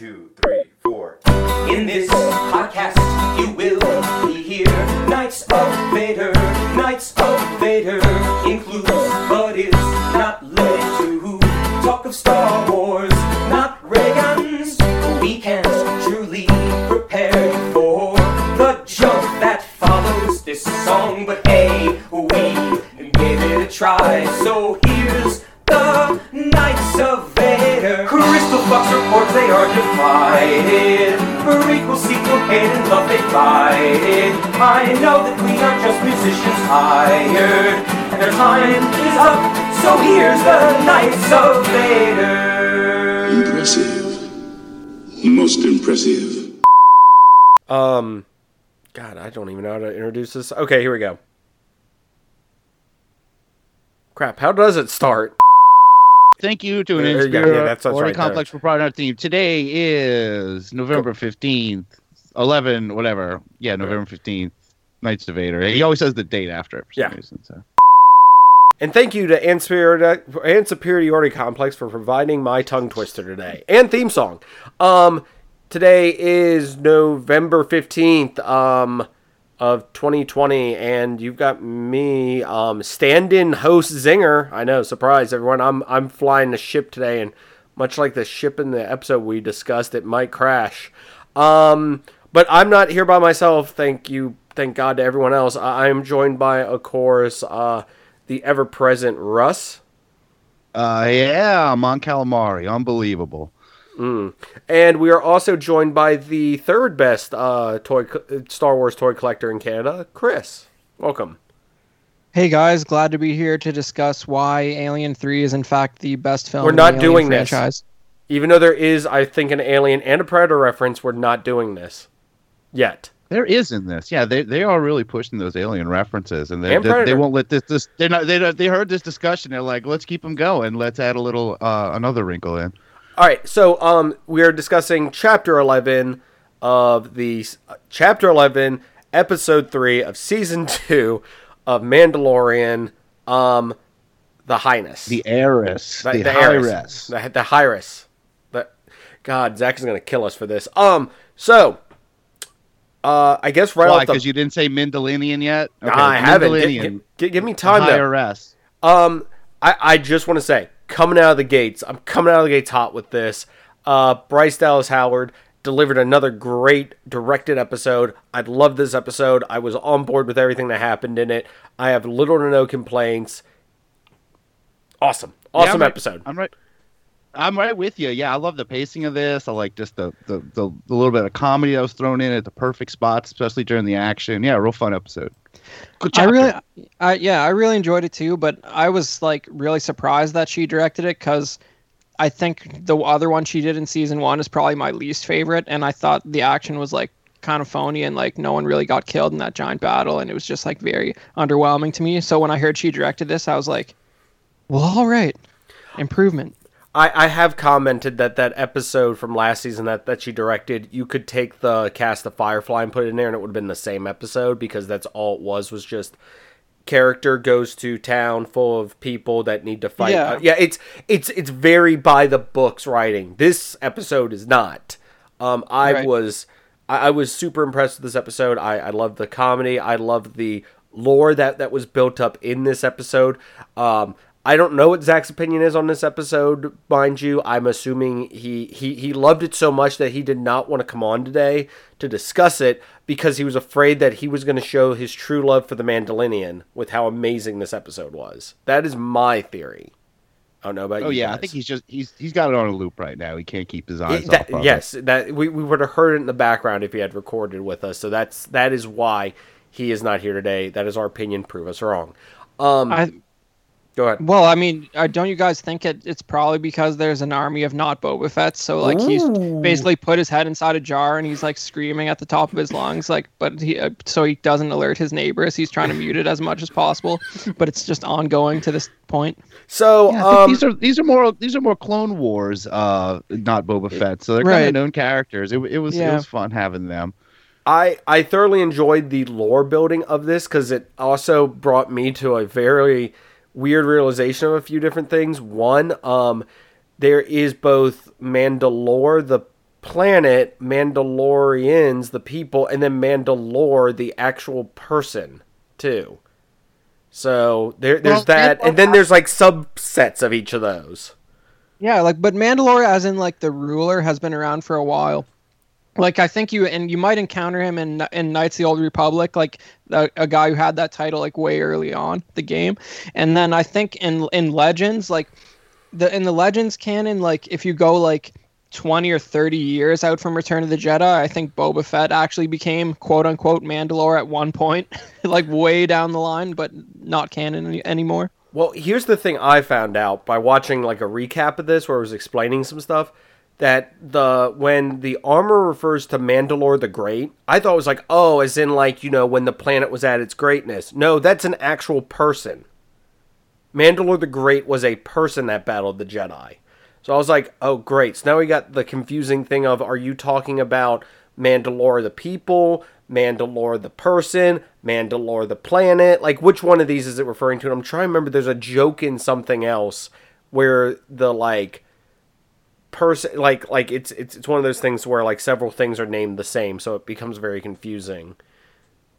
two, three, four. In this Okay, here we go. Crap, how does it start? Thank you to an There you go. Yeah, that's- that's right there. Complex for Pride Art Team. Today is November 15th, 11, whatever. Yeah, November 15th, Knights of Vader. He always says the date after it for some Yeah. reason. So. And thank you to Ant Superiority Complex for providing my tongue twister today and theme song. Um, today is November fifteenth, um, of 2020, and you've got me, um, stand-in host Zinger. I know, surprise everyone. I'm I'm flying the ship today, and much like the ship in the episode we discussed, it might crash. Um, but I'm not here by myself. Thank you, thank God to everyone else. I am joined by, of course, uh, the ever-present Russ, Uh, yeah, Mon Calamari. Unbelievable. And we are also joined by the third best uh, toy co- Star Wars toy collector in Canada, Chris. Welcome. Hey guys, glad to be here to discuss why Alien 3 is in fact the best film We're in not the Alien doing this. franchise. Even though there is, I think, an Alien and a Predator reference, we're not doing this yet. There is in this. Yeah, they they are really pushing those alien references, and they And they, they won't let this this they're not they don't- they heard this discussion. They're like, let's keep them going. Let's add a little uh another wrinkle in. All right, so um, we are discussing Chapter Eleven of the uh, Chapter Eleven, Episode Three of Season Two of Mandalorian. Um, the Highness, The heiress, the, the heiress. the the Hyrus. The God, Zach is gonna kill us for this. Um, so uh, I guess right Why? off the Because you didn't say Mandalorian yet. Okay, I haven't. Gi- Mindalinian, gi- gi- give me the time though. IRS. Um, I, I just want to say, coming out of the gates, I'm coming out of the gates hot with this. Uh, Bryce Dallas Howard delivered another great directed episode. I love this episode. I was on board with everything that happened in it. I have little to no complaints. Awesome, Yeah, awesome I'm right- episode. I'm right. I'm right with you. Yeah, I love the pacing of this. I like just the the, the, the little bit of comedy that was thrown in at the perfect spots, especially during the action. Yeah, real fun episode. I really, I, yeah, I really enjoyed it too. But I was like really surprised that she directed it because I think the other one she did in season one is probably my least favorite, and I thought the action was like kind of phony and like no one really got killed in that giant battle, and it was just like very underwhelming to me. So when I heard she directed this, I was like, well, all right, improvement. I, I have commented that that episode from last season that, that she directed, you could take the cast of Firefly and put it in there, and it would have been the same episode because that's all it was was just character goes to town full of people that need to fight. Yeah. Uh, yeah, it's it's it's very by the books writing. This episode is not. Um, I Right. was I, I was super impressed with this episode. I I love the comedy. I love the lore that that was built up in this episode. Um, I don't know what Zach's opinion is on this episode, mind you. I'm assuming he, he, he loved it so much that he did not want to come on today to discuss it because he was afraid that he was going to show his true love for the Mandalorian with how amazing this episode was. That is my theory. I don't know about Oh you. yeah, I think he's just he's he's got it on a loop right now. He can't keep his eyes Yeah, that- off of it. yes, that we, we would have heard it in the background if he had recorded with us. So that's that is why he is not here today. That is our opinion. Prove us wrong. Um, I go ahead. Well, I mean, uh, don't you guys think it, it's probably because there's an army of not Boba Fett? So like he's basically put his head inside a jar and he's like screaming at the top of his lungs, like, but he uh, so he doesn't alert his neighbors. He's trying to mute it as much as possible, but it's just ongoing to this point. So Yeah, um, these are these are more these are more Clone Wars, uh, not Boba Fett. So they're kind Right. of known characters. It, it was it was fun having them. I I thoroughly enjoyed the lore building of this because it also brought me to a very weird realization of a few different things. One, um, there is both Mandalore, the planet, Mandalorians, the people, and then Mandalore, the actual person, too. So there, there's Well, that, and then there's like subsets of each of those. Yeah, like but Mandalore, as in like the ruler, has been around for a while. Like I think you and you might encounter him in in Knights of the Old Republic, like a, a guy who had that title like way early on the game, and then I think in in Legends, like the in the Legends canon, like if you go like twenty or thirty years out from Return of the Jedi, I think Boba Fett actually became quote unquote Mandalore at one point, like way down the line, but not canon any, anymore. Well, here's the thing I found out by watching like a recap of this where it was explaining some stuff that the when the armor refers to Mandalore the Great, I thought it was like, oh, as in like, you know, when the planet was at its greatness. No, that's an actual person. Mandalore the Great was a person that battled the Jedi. So I was like, oh, great. So now we got the confusing thing of are you talking about Mandalore the people, Mandalore the person, Mandalore the planet? Like, which one of these is it referring to? And I'm trying to remember there's a joke in something else where the, like, person like like it's it's it's one of those things where like several things are named the same so it becomes very confusing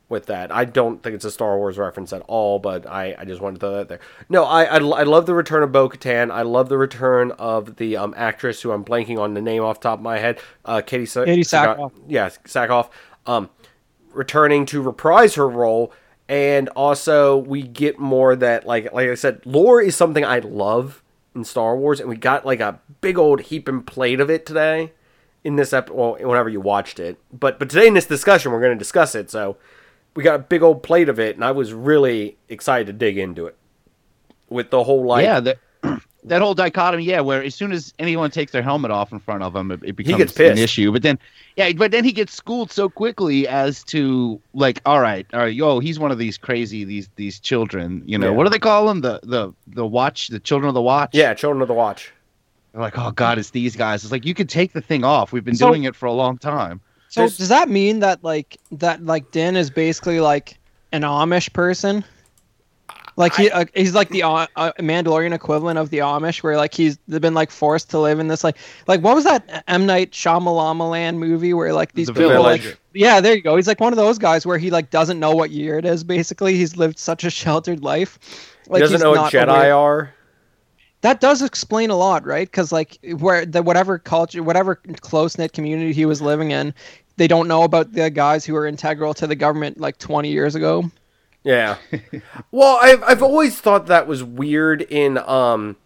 with that. I don't think it's a star wars reference at all but i i just wanted to throw that there. No i i, I love the return of bo-katan. I love the return of the um actress who i'm blanking on the name off the top of my head uh katie, Sa- Katee Sackhoff. yeah sackhoff um returning to reprise her role. And also we get more that like like i said lore is something i love in star wars and we got like a big old heap and plate of it today in this episode. well whenever you watched it but but today in this discussion we're going to discuss it so we got a big old plate of it and i was really excited to dig into it with the whole like yeah, that that whole dichotomy. Yeah, where as soon as anyone takes their helmet off in front of him, it, it becomes gets an issue. But then, yeah, but then he gets schooled so quickly as to like, all right, all right, yo, he's one of these crazy these these children. You know, Yeah. what do they call them? The the the watch, the children of the watch. yeah children of the watch They're like, oh god, it's these guys. It's like you could take the thing off. We've been So- doing it for a long time. So There's- does that mean that like that like Din is basically like an Amish person? Like he uh, he's like the uh, uh, Mandalorian equivalent of the Amish, where like he's they've been like forced to live in this like like what was that M Night Shyamalan land movie where like these The people Village. like yeah there you go he's like one of those guys where he like doesn't know what year it is basically he's lived such a sheltered life. he doesn't he's know what not jedi aware- are that does explain a lot, right? Because like where the whatever culture, whatever close knit community he was living in, they don't know about the guys who were integral to the government like 20 years ago. Yeah. well, I've I've always thought that was weird in um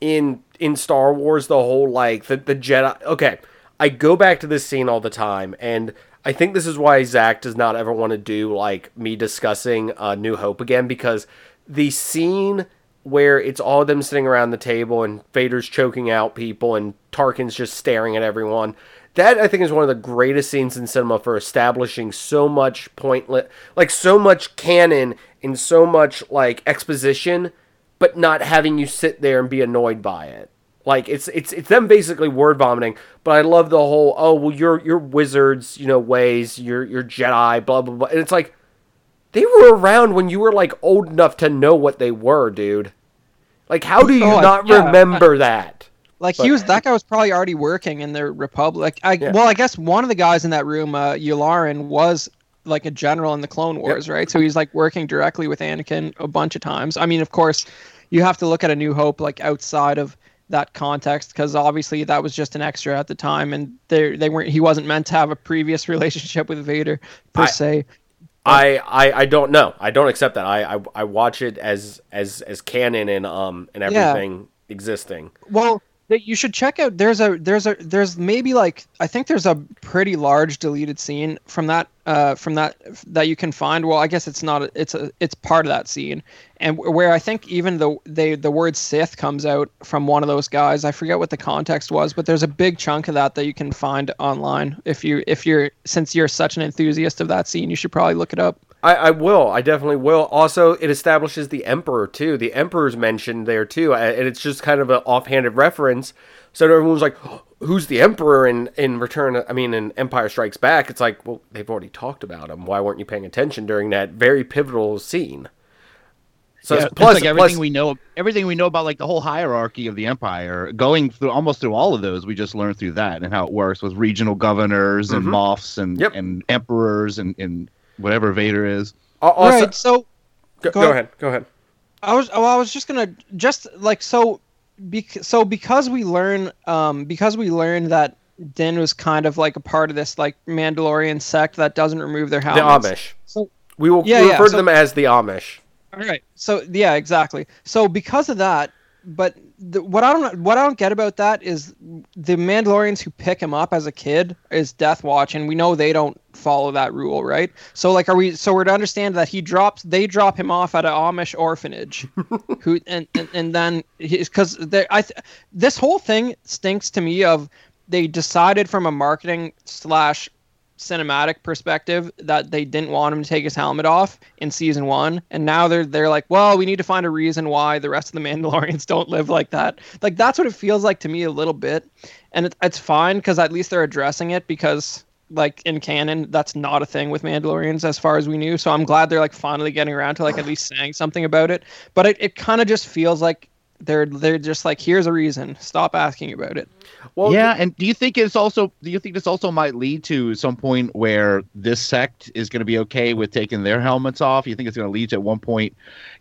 in in Star Wars the whole like the the Jedi okay. I go back to this scene all the time and I think this is why Zach does not ever want to do like me discussing uh, New Hope again because the scene where it's all of them sitting around the table and Vader's choking out people and Tarkin's just staring at everyone. That I think is one of the greatest scenes in cinema for establishing so much pointless, like so much canon and so much like exposition, but not having you sit there and be annoyed by it. Like it's it's it's them basically word vomiting. But I love the whole oh well you're you're wizards you know ways you're you're Jedi blah blah blah and it's like they were around when you were like old enough to know what they were, dude. Like how do you Oh, not yeah. remember that? Like But- he was that guy was probably already working in the Republic. I Yeah. well, I guess one of the guys in that room, uh, Yularen, was like a general in the Clone Wars, right? So he's like working directly with Anakin a bunch of times. I mean, of course, you have to look at A New Hope like outside of that context because obviously that was just an extra at the time, and they they weren't. He wasn't meant to have a previous relationship with Vader per I- se. I, I I don't know. I don't accept that. I, I I watch it as as as canon and um and Yeah. everything existing. Well, that you should check out. There's a there's a there's maybe like I think there's a pretty large deleted scene from that uh from that that you can find. Well, I guess it's not. a- It's a it's part of that scene, and where I think even the they the word Sith comes out from one of those guys. I forget what the context was, but there's a big chunk of that that you can find online. If you if you're since you're such an enthusiast of that scene, you should probably look it up. I, I will. I definitely will. Also, it establishes the emperor too. The emperor's mentioned there too, and it's just kind of an offhanded reference. So everyone's like, "Who's the emperor?" In in Return, I mean, in Empire Strikes Back, it's like, well, they've already talked about him. Why weren't you paying attention during that very pivotal scene? So Yeah, plus like everything plus- we know, everything we know about like the whole hierarchy of the empire, going through almost through all of those, we just learned through that and how it works with regional governors and moffs and Mm-hmm. Yep. and emperors and, and whatever Vader is. Also, right. So go, go go ahead. ahead. Go ahead. I was oh I was just gonna just like so bec- so because we learn um because we learned that Din was kind of like a part of this like Mandalorian sect that doesn't remove their The. Amish. So We will Yeah, we yeah, refer to so- them as the Amish. all right. So yeah, exactly. So because of that, but the, what I don't what I don't get about that is the Mandalorians who pick him up as a kid is Death Watch, and we know they don't follow that rule, right? So like, are we? So we're to understand that he drops they drop him off at an Amish orphanage, who and and, and then because I th- this whole thing stinks to me of they decided from a marketing slash cinematic perspective that they didn't want him to take his helmet off in season one, and now they're they're like, well, we need to find a reason why the rest of the Mandalorians don't live like that. Like that's what it feels like to me a little bit, and it, it's fine because at least they're addressing it because like in canon that's not a thing with Mandalorians as far as we knew. So I'm glad they're like finally getting around to like at least saying something about it. But it, it kind of just feels like they're they're just like here's a reason. Stop asking about it. Well, yeah, and do you think it's also do you think this also might lead to some point where this sect is going to be okay with taking their helmets off? You think it's going to lead to at one point,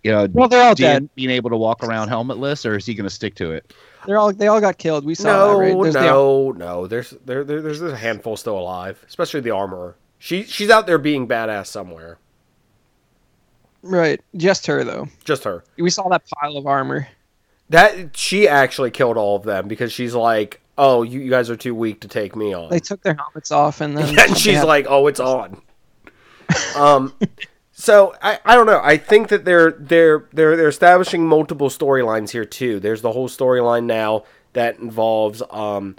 you know, Well, they're all Dan dead. being able to walk around helmetless, or is he going to stick to it? They're all they all got killed. We saw no, that, right? There's the- no, no. There's there, there there's a handful still alive, especially the armorer. She she's out there being badass somewhere. right. Just her though. Just her. We saw that pile of armor. That she actually killed all of them because she's like, "Oh, you, you guys are too weak to take me on." They took their helmets off and then and she's like, "Oh, it's on." um, so I, I don't know. I think that they're they're they're they're establishing multiple storylines here too. There's the whole storyline now that involves um,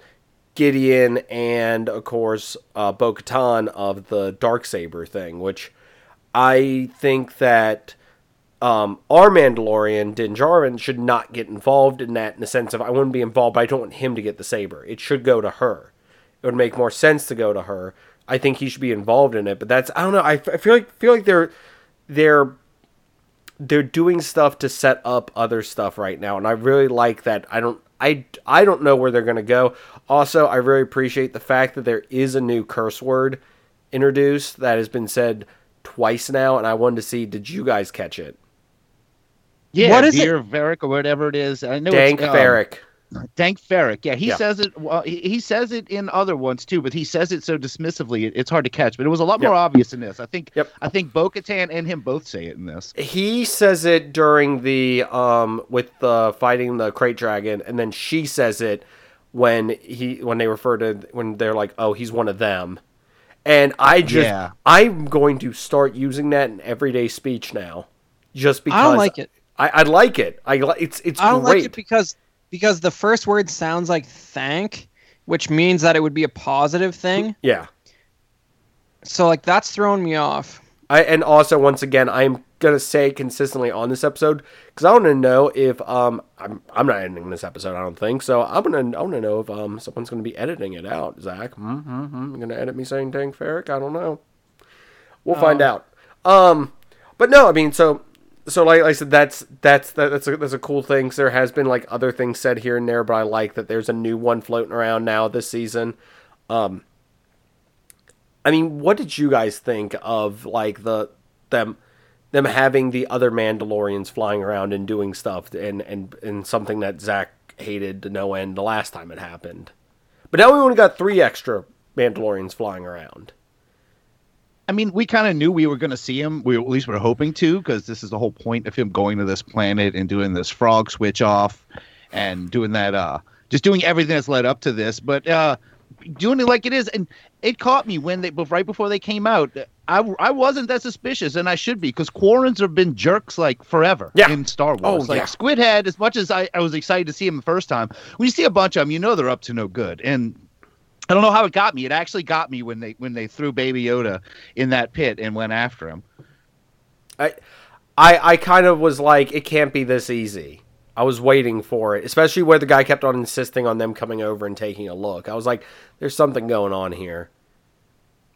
Gideon and of course uh, Bo-Katan of the dark saber thing, which I think that um, our Mandalorian, Din Djarin, should not get involved in that in the sense of I wouldn't be involved, but I don't want him to get the saber. It should go to her. It would make more sense to go to her. I think he should be involved in it, but that's I don't know. I, I feel like feel like they're they're they're doing stuff to set up other stuff right now, and I really like that. I don't I I don't know where they're gonna go. Also, I really appreciate the fact that there is a new curse word introduced that has been said twice now, and I wanted to see did you guys catch it? Yeah, What is it? Dear Varric or whatever it is. I know Dank it's, um. Dank Farrik. Yeah, he Yeah. says it. Well, he, he says it in other ones too, but he says it so dismissively. It, it's hard to catch. But it was a lot Yep. more obvious in this. I think. Yep. I think Bo-Katan and him both say it in this. he says it during the um with the fighting the crate dragon and then she says it when he when they refer to when they're like oh he's one of them and i just Yeah. i'm going to start using that in everyday speech now just because I don't like it. I, I like it. I li- it's it's I don't great like it because because the first word sounds like thank, which means that it would be a positive thing. yeah. So like that's thrown me off. I and also once again I'm gonna say consistently on this episode because I want to know if um I'm I'm not editing this episode I don't think. So I'm gonna I want to know if um someone's gonna be editing it out Zach. Mm-hmm, you gonna edit me saying Tank Ferric? I don't know. We'll find out. Um but no I mean so so like I said that's that's that, that's a, that's a cool thing 'cause there has been like other things said here and there but I like that there's a new one floating around now this season um I mean, what did you guys think of like the them them having the other Mandalorians flying around and doing stuff and and and something that Zach hated to no end the last time it happened. But now we only got three extra Mandalorians flying around. I mean, we kind of knew we were going to see him. We at least were hoping to, because this is the whole point of him going to this planet and doing this frog switch off, and doing that. uh Just doing everything that's led up to this, but uh doing it like it is. And it caught me when they, but right before they came out, I I wasn't that suspicious, and I should be, because Quarrens have been jerks like forever Yeah. in Star Wars. Oh, like yeah. Squidhead, as much as I, I was excited to see him the first time, when you see a bunch of them, you know they're up to no good, and. I don't know how it got me. It actually got me when they when they threw Baby Yoda in that pit and went after him. I I I kind of was like it can't be this easy. I was waiting for it, especially where the guy kept on insisting on them coming over and taking a look. I was like there's something going on here.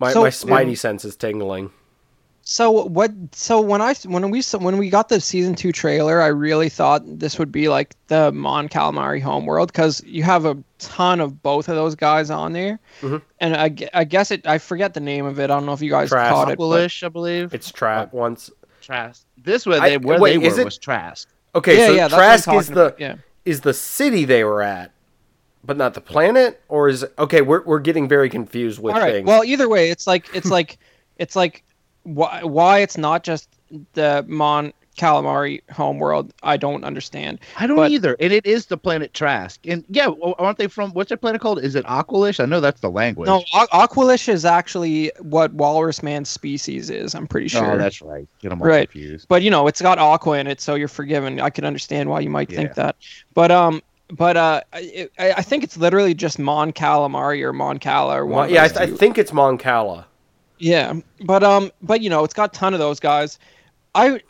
My So- my spidey sense is tingling. So what? So when I when we when we got the season two trailer, I really thought this would be like the Mon Calamari homeworld because you have a ton of both of those guys on there, Mhm. and I, I guess it I forget the name of it. I don't know if you guys Trask. caught it. but- Aqualish, I believe. It's Trap once. Trask. This where I- they where wait, they were it- was Trask. Okay, yeah, so yeah, that's what I'm Trask is the about, yeah. is the city they were at, but not the planet, or is okay? We're we're getting very confused with All right. things. Well, either way, it's like it's like it's like why why it's not just the Mon Calamari homeworld. I don't understand. I don't But- either. And it is the planet Trask. And yeah, aren't they from what's their planet called? Is it Aqualish? I know that's the language. No, Aqu- Aqualish is actually what Walrus Man's species is. I'm pretty sure. Oh, that's right. Get them all Right. confused. but you know it's got aqua in it so you're forgiven i can understand why you might think that but um but uh I, I I think it's literally just mon calamari or mon cala or one Mon- of yeah, I, those th- I think it's Mon Cala. Yeah but um but you know it's got a ton of those guys i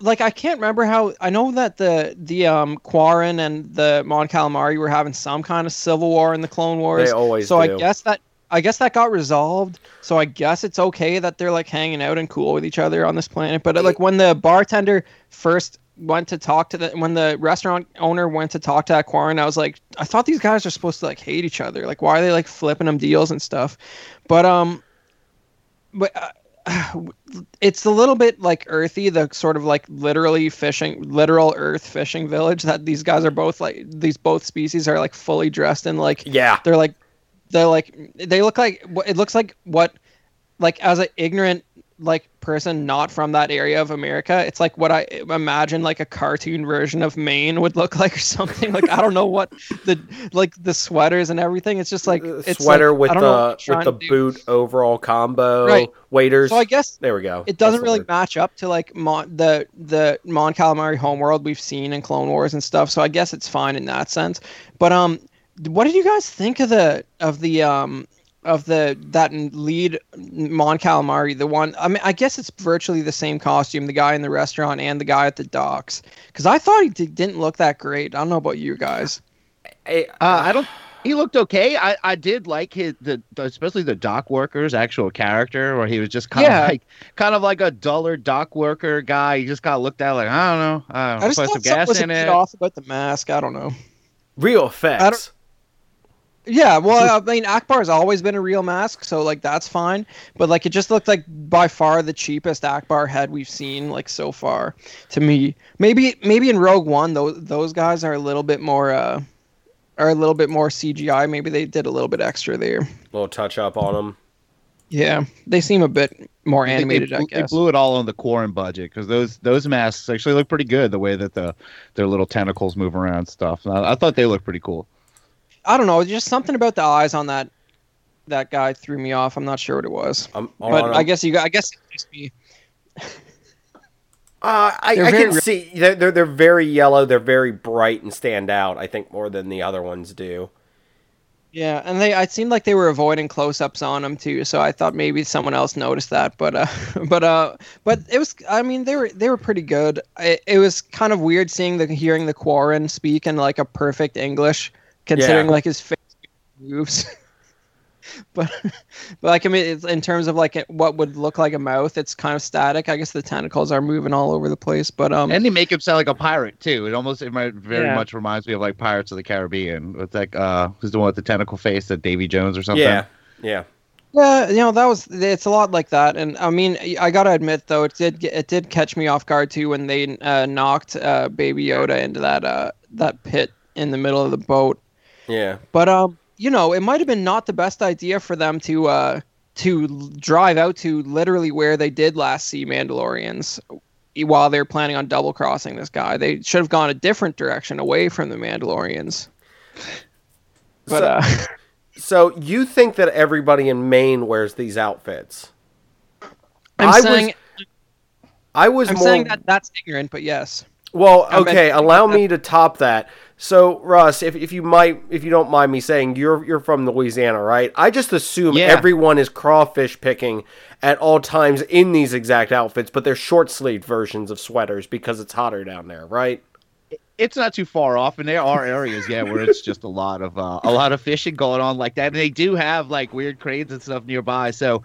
like i can't remember how i know that the the um quarren and the mon calamari were having some kind of civil war in the clone wars They always so do. i guess that I guess that got resolved, so I guess it's okay that they're like hanging out and cool with each other on this planet. But like when the bartender first went to talk to the when the restaurant owner went to talk to that Quarren, I was like, I thought these guys are supposed to like hate each other. Like, why are they like flipping them deals and stuff? But um, but uh, it's a little bit like earthy, the sort of like literally fishing, literal Earth fishing village that these guys are both like. These both species are like fully dressed in like Yeah, they're like they're like they look like it looks like what like as an ignorant like person not from that area of America, it's like what I imagine like a cartoon version of Maine would look like or something. Like I don't know what the like the sweaters and everything. It's just like Uh, it's sweater like, with I don't know what the with the boot overall combo. Right. Waiters. So I guess there we go. it doesn't That's really match up to like Mon- the the Mon Calamari homeworld we've seen in Clone Wars and stuff. So I guess it's fine in that sense. But um, what did you guys think of the of the um of the that lead Mon Calamari? The one I mean, I guess it's virtually the same costume. The guy in the restaurant and the guy at the docks. Because I thought he did, didn't look that great. I don't know about you guys. Hey, Uh, I don't. He looked okay. I, I did like his the, the especially the dock worker's actual character, where he was just kind Yeah. of like kind of like a duller dock worker guy. He just kind of looked at like I don't know. I don't know. I just put thought some something gas was in it. off about the mask. I don't know. real effects. Yeah, well, I mean, Ackbar's always been a real mask, so like that's fine. But like, it just looked like by far the cheapest Ackbar head we've seen like so far to me. Maybe maybe in Rogue One, those those guys are a little bit more uh are a little bit more CGI. Maybe they did a little bit extra there. little touch up on them. Yeah, they seem a bit more I think animated, they, I blew- they blew it all on the Quarren budget because those those masks actually look pretty good. The way that the their little tentacles move around and stuff. I, I thought they looked pretty cool. I don't know, just something about the eyes on that that guy threw me off. I'm not sure what it was, but on I guess you. I guess it's me. Uh, I, I can see they're, they're they're very yellow. They're very bright and stand out. I think more than the other ones do. Yeah, and they it seemed like they were avoiding close-ups on them too, so I thought maybe someone else noticed that, but uh but uh but it was I mean they were they were pretty good. It, it was kind of weird seeing the hearing the Quarren speak in like a perfect English considering Yeah. like his face moves. but but like I mean it's, in terms of like what would look like a mouth, it's kind of static. I guess the tentacles are moving all over the place, but um And they make him sound like a pirate too. It almost it might very Yeah. much reminds me of like Pirates of the Caribbean. With like uh who's the one with the tentacle face, that Davy Jones or something. Yeah, yeah. Yeah, you know that was it's a lot like that, and I mean I gotta admit though it did it did catch me off guard too when they uh, knocked uh, Baby Yoda into that uh, that pit in the middle of the boat. Yeah. But um, you know it might have been not the best idea for them to uh to drive out to literally where they did last see Mandalorians while they're planning on double crossing this guy. They should have gone a different direction away from the Mandalorians. But So- uh, So you think that everybody in Maine wears these outfits? I'm I was- saying I was I'm more saying that that's ignorant, but yes. Well, okay, allow me to top that. So, Russ, if, if you might, if you don't mind me saying, you're you're from Louisiana, right? I just assume Yeah. everyone is crawfish picking at all times in these exact outfits, but they're short sleeved versions of sweaters because it's hotter down there, right? It's not too far off, and there are areas, yeah, where it's just a lot of uh, a lot of fishing going on like that. And they do have like weird cranes and stuff nearby. So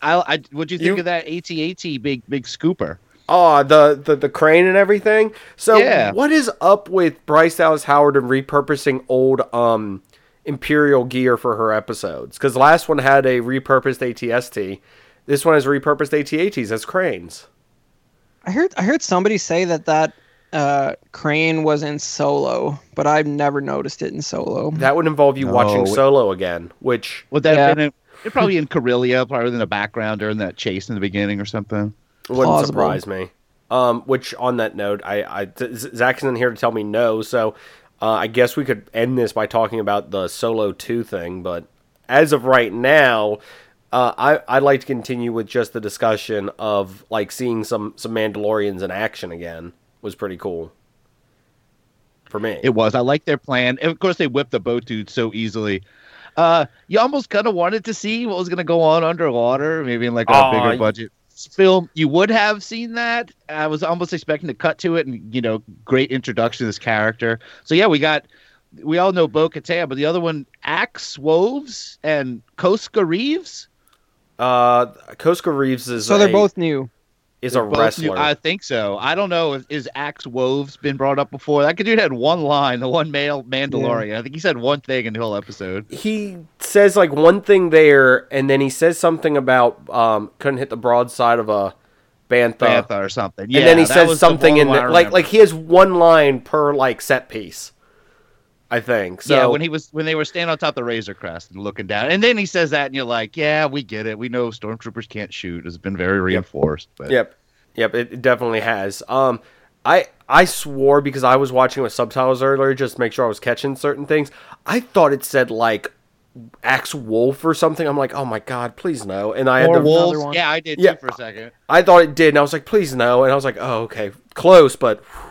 I, I what'd you think You- of that AT-AT big big scooper? Oh, the, the the crane and everything. So Yeah. what is up with Bryce Dallas Howard and repurposing old um Imperial gear for her episodes? Because the last one had a repurposed ATST. This one has repurposed ATATs as cranes. I heard I heard somebody say that that uh, crane was in Solo, but I've never noticed it in Solo. That would involve you watching No. Solo again, which Would that Yeah. have been in, it probably in Corellia, probably in the background during that chase in the beginning or something? Wouldn't Plausible. surprise me. Um, which on that note, I, I Zach isn't here to tell me no, so uh, I guess we could end this by talking about the Solo Two thing. But as of right now, uh, I I'd like to continue with just the discussion of like seeing some some Mandalorians in action again was pretty cool for me. It was. I like their plan. And of course, they whipped the boat dude so easily. Uh, you almost kind of wanted to see what was going to go on underwater, maybe in like a Aw, bigger y- budget film. You would have seen that. I was almost expecting to cut to it, and you know, great introduction to this character. So yeah, we got. We all know Bo Katan, but the other one, Axe Woves and Koska Reeves. uh, Koska Reeves is so they're a, both new. Is a wrestler. new- I think so. I don't know if is Axe Woves been brought up before. That dude had one line, the one male Mandalorian. I think he said one thing in the whole episode. he says like one thing there, and then he says something about um, couldn't hit the broadside of a bantha, Bantha or something. Yeah, and then he says was the something in there, like like he has one line per like set piece. I think so. yeah, when he was when they were standing on top of the Razor Crest and looking down, and then he says that, and you're like, yeah, we get it. We know stormtroopers can't shoot. It's been very reinforced. But Yep, yep, it, it definitely has. Um, I I swore because I was watching with subtitles earlier, just to make sure I was catching certain things. I thought it said like Axe Wolf or something. I'm like, oh my god, please no. And I had or to, Wolf. wolves. one. Yeah, I did Yeah. too for a second. I thought it did, and I was like, please no. And I was like, oh okay, close, but whew,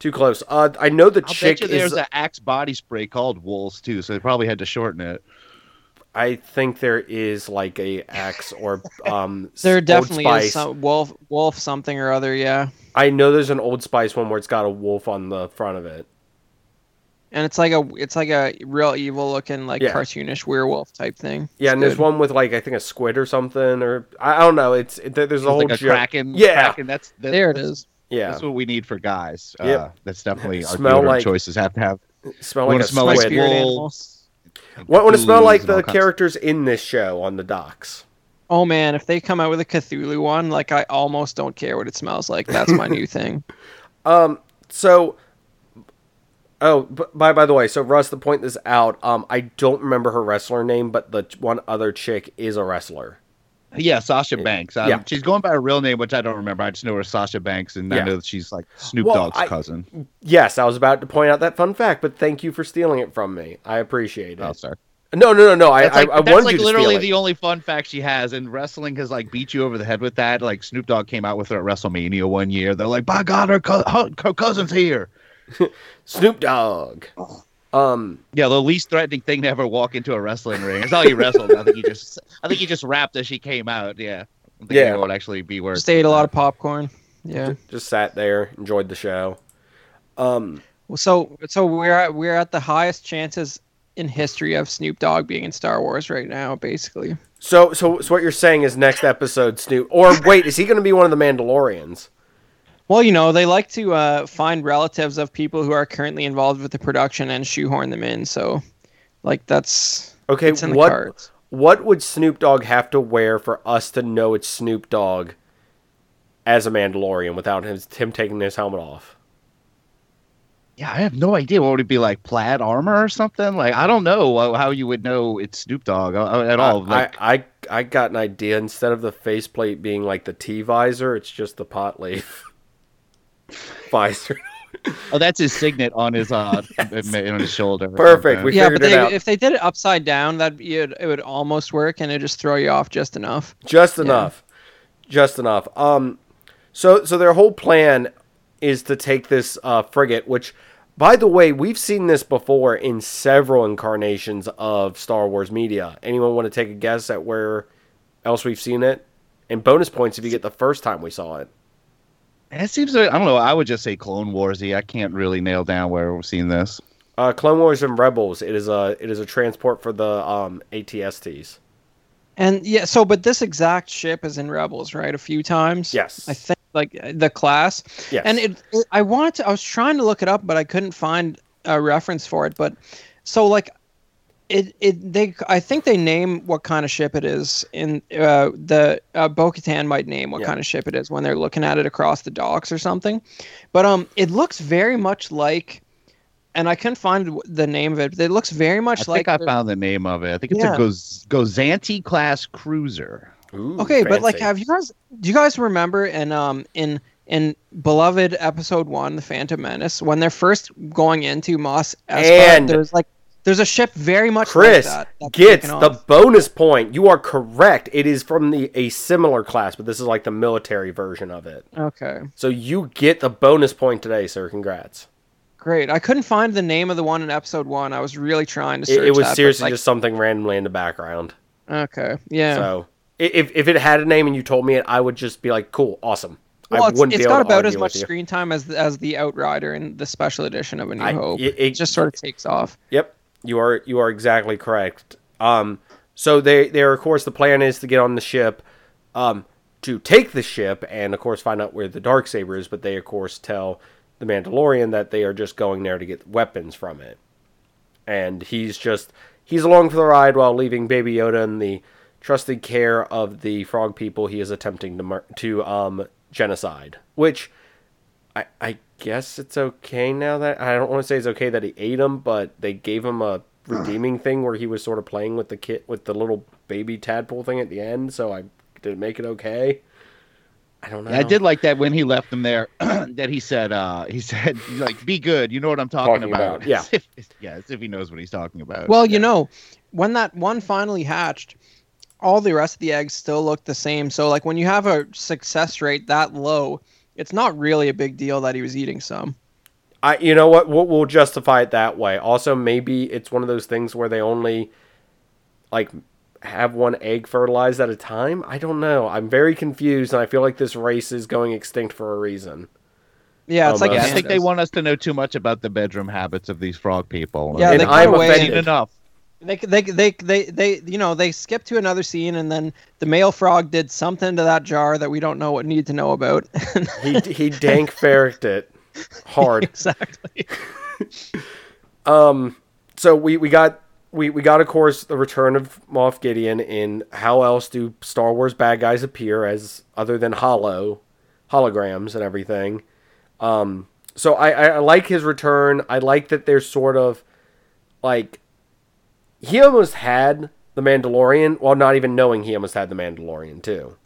too close. Uh, I know the I'll chick bet there's is. an Axe body spray called Wolves too, so they probably had to shorten it. I think there is like a Axe or um. There definitely is some wolf wolf something or other, yeah. I know there's an Old Spice one where it's got a wolf on the front of it. And it's like a it's like a real evil looking like Yeah. cartoonish werewolf type thing. Yeah, It's and there's one with like I think a squid or something, or I, I don't know. It's it, there's a whole like a jo- kraken. Yeah, kraken, that's, that's There it that's- is. Yeah. That's what we need for guys. Uh, That's definitely our Smell like- choices have to have. smell like a smell My like squid. spirit animal. wolves. and Want, want to smell like the kinds of- characters in this show on the docks. Oh man, if they come out with a Cthulhu one, like I almost don't care what it smells like. That's my new thing. Um, So, oh, by by the way, so Russ, to point this out, um, I don't remember her wrestler name, but the one other chick is a wrestler. Yeah, Sasha Banks. Um, Yeah. She's going by a real name, which I don't remember. I just know her as Sasha Banks, and Yeah. I know that she's like Snoop Well, Dogg's I- cousin. Yes, I was about to point out that fun fact, but thank you for stealing it from me. I appreciate it. Oh, sorry. No, no, no, no. I, That's like, I, I that's wanted like literally the only fun fact she has, and wrestling has like beat you over the head with that. Like Snoop Dogg came out with her at WrestleMania one year. They're like, "By God, her, co- her, her cousin's here." Snoop Dogg. Um, Yeah, the least threatening thing to ever walk into a wrestling ring. It's how he wrestled. I think he just, I think he just rapped as she came out. Yeah, I think Yeah. it would actually be worse. Just ate a lot of popcorn. Yeah. just sat there, enjoyed the show. Um, Well, So so we're at, we're at the highest chances in history of Snoop Dogg being in Star Wars right now, basically. so, so, so what you're saying is next episode, Snoop, or wait, is he going to be one of the Mandalorians? Well, you know, they like to uh, find relatives of people who are currently involved with the production and shoehorn them in. So, like, that's Okay, it's in the what cards. what would Snoop Dogg have to wear for us to know it's Snoop Dogg as a Mandalorian without him, him taking his helmet off? Yeah, I have no idea. What would it be like? Plaid armor or something? Like I don't know uh, how you would know it's Snoop Dogg uh, at all. Like, I, I I got an idea. Instead of the faceplate being like the T visor, it's just the pot leaf visor. oh, that's his signet on his uh on his shoulder. Perfect. We Yeah, figured but it they, out. if they did it upside down, that it, it would almost work, and it just throw you off just enough. Just enough. Just enough. Um so so their whole plan is to take this uh frigate which by the way, we've seen this before in several incarnations of Star Wars media. Anyone want to take a guess at where else we've seen it? And bonus points if you get the first time we saw it. And it seems like I don't know. I would just say Clone Warsy. I can't really nail down where we've seen this. Uh, Clone Wars and Rebels. It is a it is a transport for the um, ATSTs. And yeah, so but this exact ship is in Rebels, right? A few times. Yes. I think like the class. Yes. And it, it I wanted to I was trying to look it up, but I couldn't find a reference for it. But so like it it they I think they name what kind of ship it is in uh the uh, Bo-Katan might name what Yeah. kind of ship it is when they're looking at it across the docks or something. But um it looks very much like and I couldn't find the name of it, but it looks very much I like think I found the name of it. I think it's Yeah. a Goz- Gozanti class cruiser. Ooh, Okay, but like, have you guys? Do you guys remember in um in in beloved episode one, the Phantom Menace, when they're first going into Mos Espa, And- there's like there's a ship very much Chris like that. gets the bonus point. You are correct. It is from the a similar class, but this is like the military version of it. Okay, So you get the bonus point today, sir. Congrats. great. I couldn't find the name of the one in episode one. I was really trying to It, search. it was that, seriously like, just something randomly in the background. okay. Yeah. So if if it had a name and you told me it, I would just be like, cool, awesome. well, I it's, wouldn't it's be able got to about as much screen time as as the Outrider in the special edition of A New I- Hope. it- It, it- just sort of takes off. Yep, you are you are exactly correct. Um, so they there of course the plan is to get on the ship, um, to take the ship and of course find out where the dark saber is. But they of course tell the Mandalorian that they are just going there to get weapons from it, and he's just he's along for the ride while leaving Baby Yoda in the trusted care of the frog people he is attempting to to um genocide, which. I guess it's okay now that I don't want to say it's okay that he ate him, but they gave him a redeeming thing where he was sort of playing with the kit with the little baby tadpole thing at the end. So I did it make it okay. I don't know. Yeah, I did like that when he left them there. that he said, uh, he said, like, be good. You know what I'm talking, Talking about. about, yeah. As if, yeah, as if he knows what he's talking about. Well, you know, when that one finally hatched, all the rest of the eggs still look the same. So, like, when you have a success rate that low, it's not really a big deal that he was eating some. I you know what we'll, we'll justify it that way. Also, maybe it's one of those things where they only like have one egg fertilized at a time. I don't know. I'm very confused, and I feel like this race is going extinct for a reason. Yeah, it's like Almost. yeah, I think they want us to know too much about the bedroom habits of these frog people. Yeah, And they I'm cut away. offended. enough. They, they, they, they, they, you know, they skip to another scene, and then the male frog did something to that jar that we don't know what need to know about. He he dank ferricked it hard. exactly. um. so we, we got we, we got of course the return of Moff Gideon in how else do Star Wars bad guys appear as other than hollow holograms and everything. Um so I, I, I like his return. I like that there's sort of like he almost had the Mandalorian while not even knowing he almost had the Mandalorian too.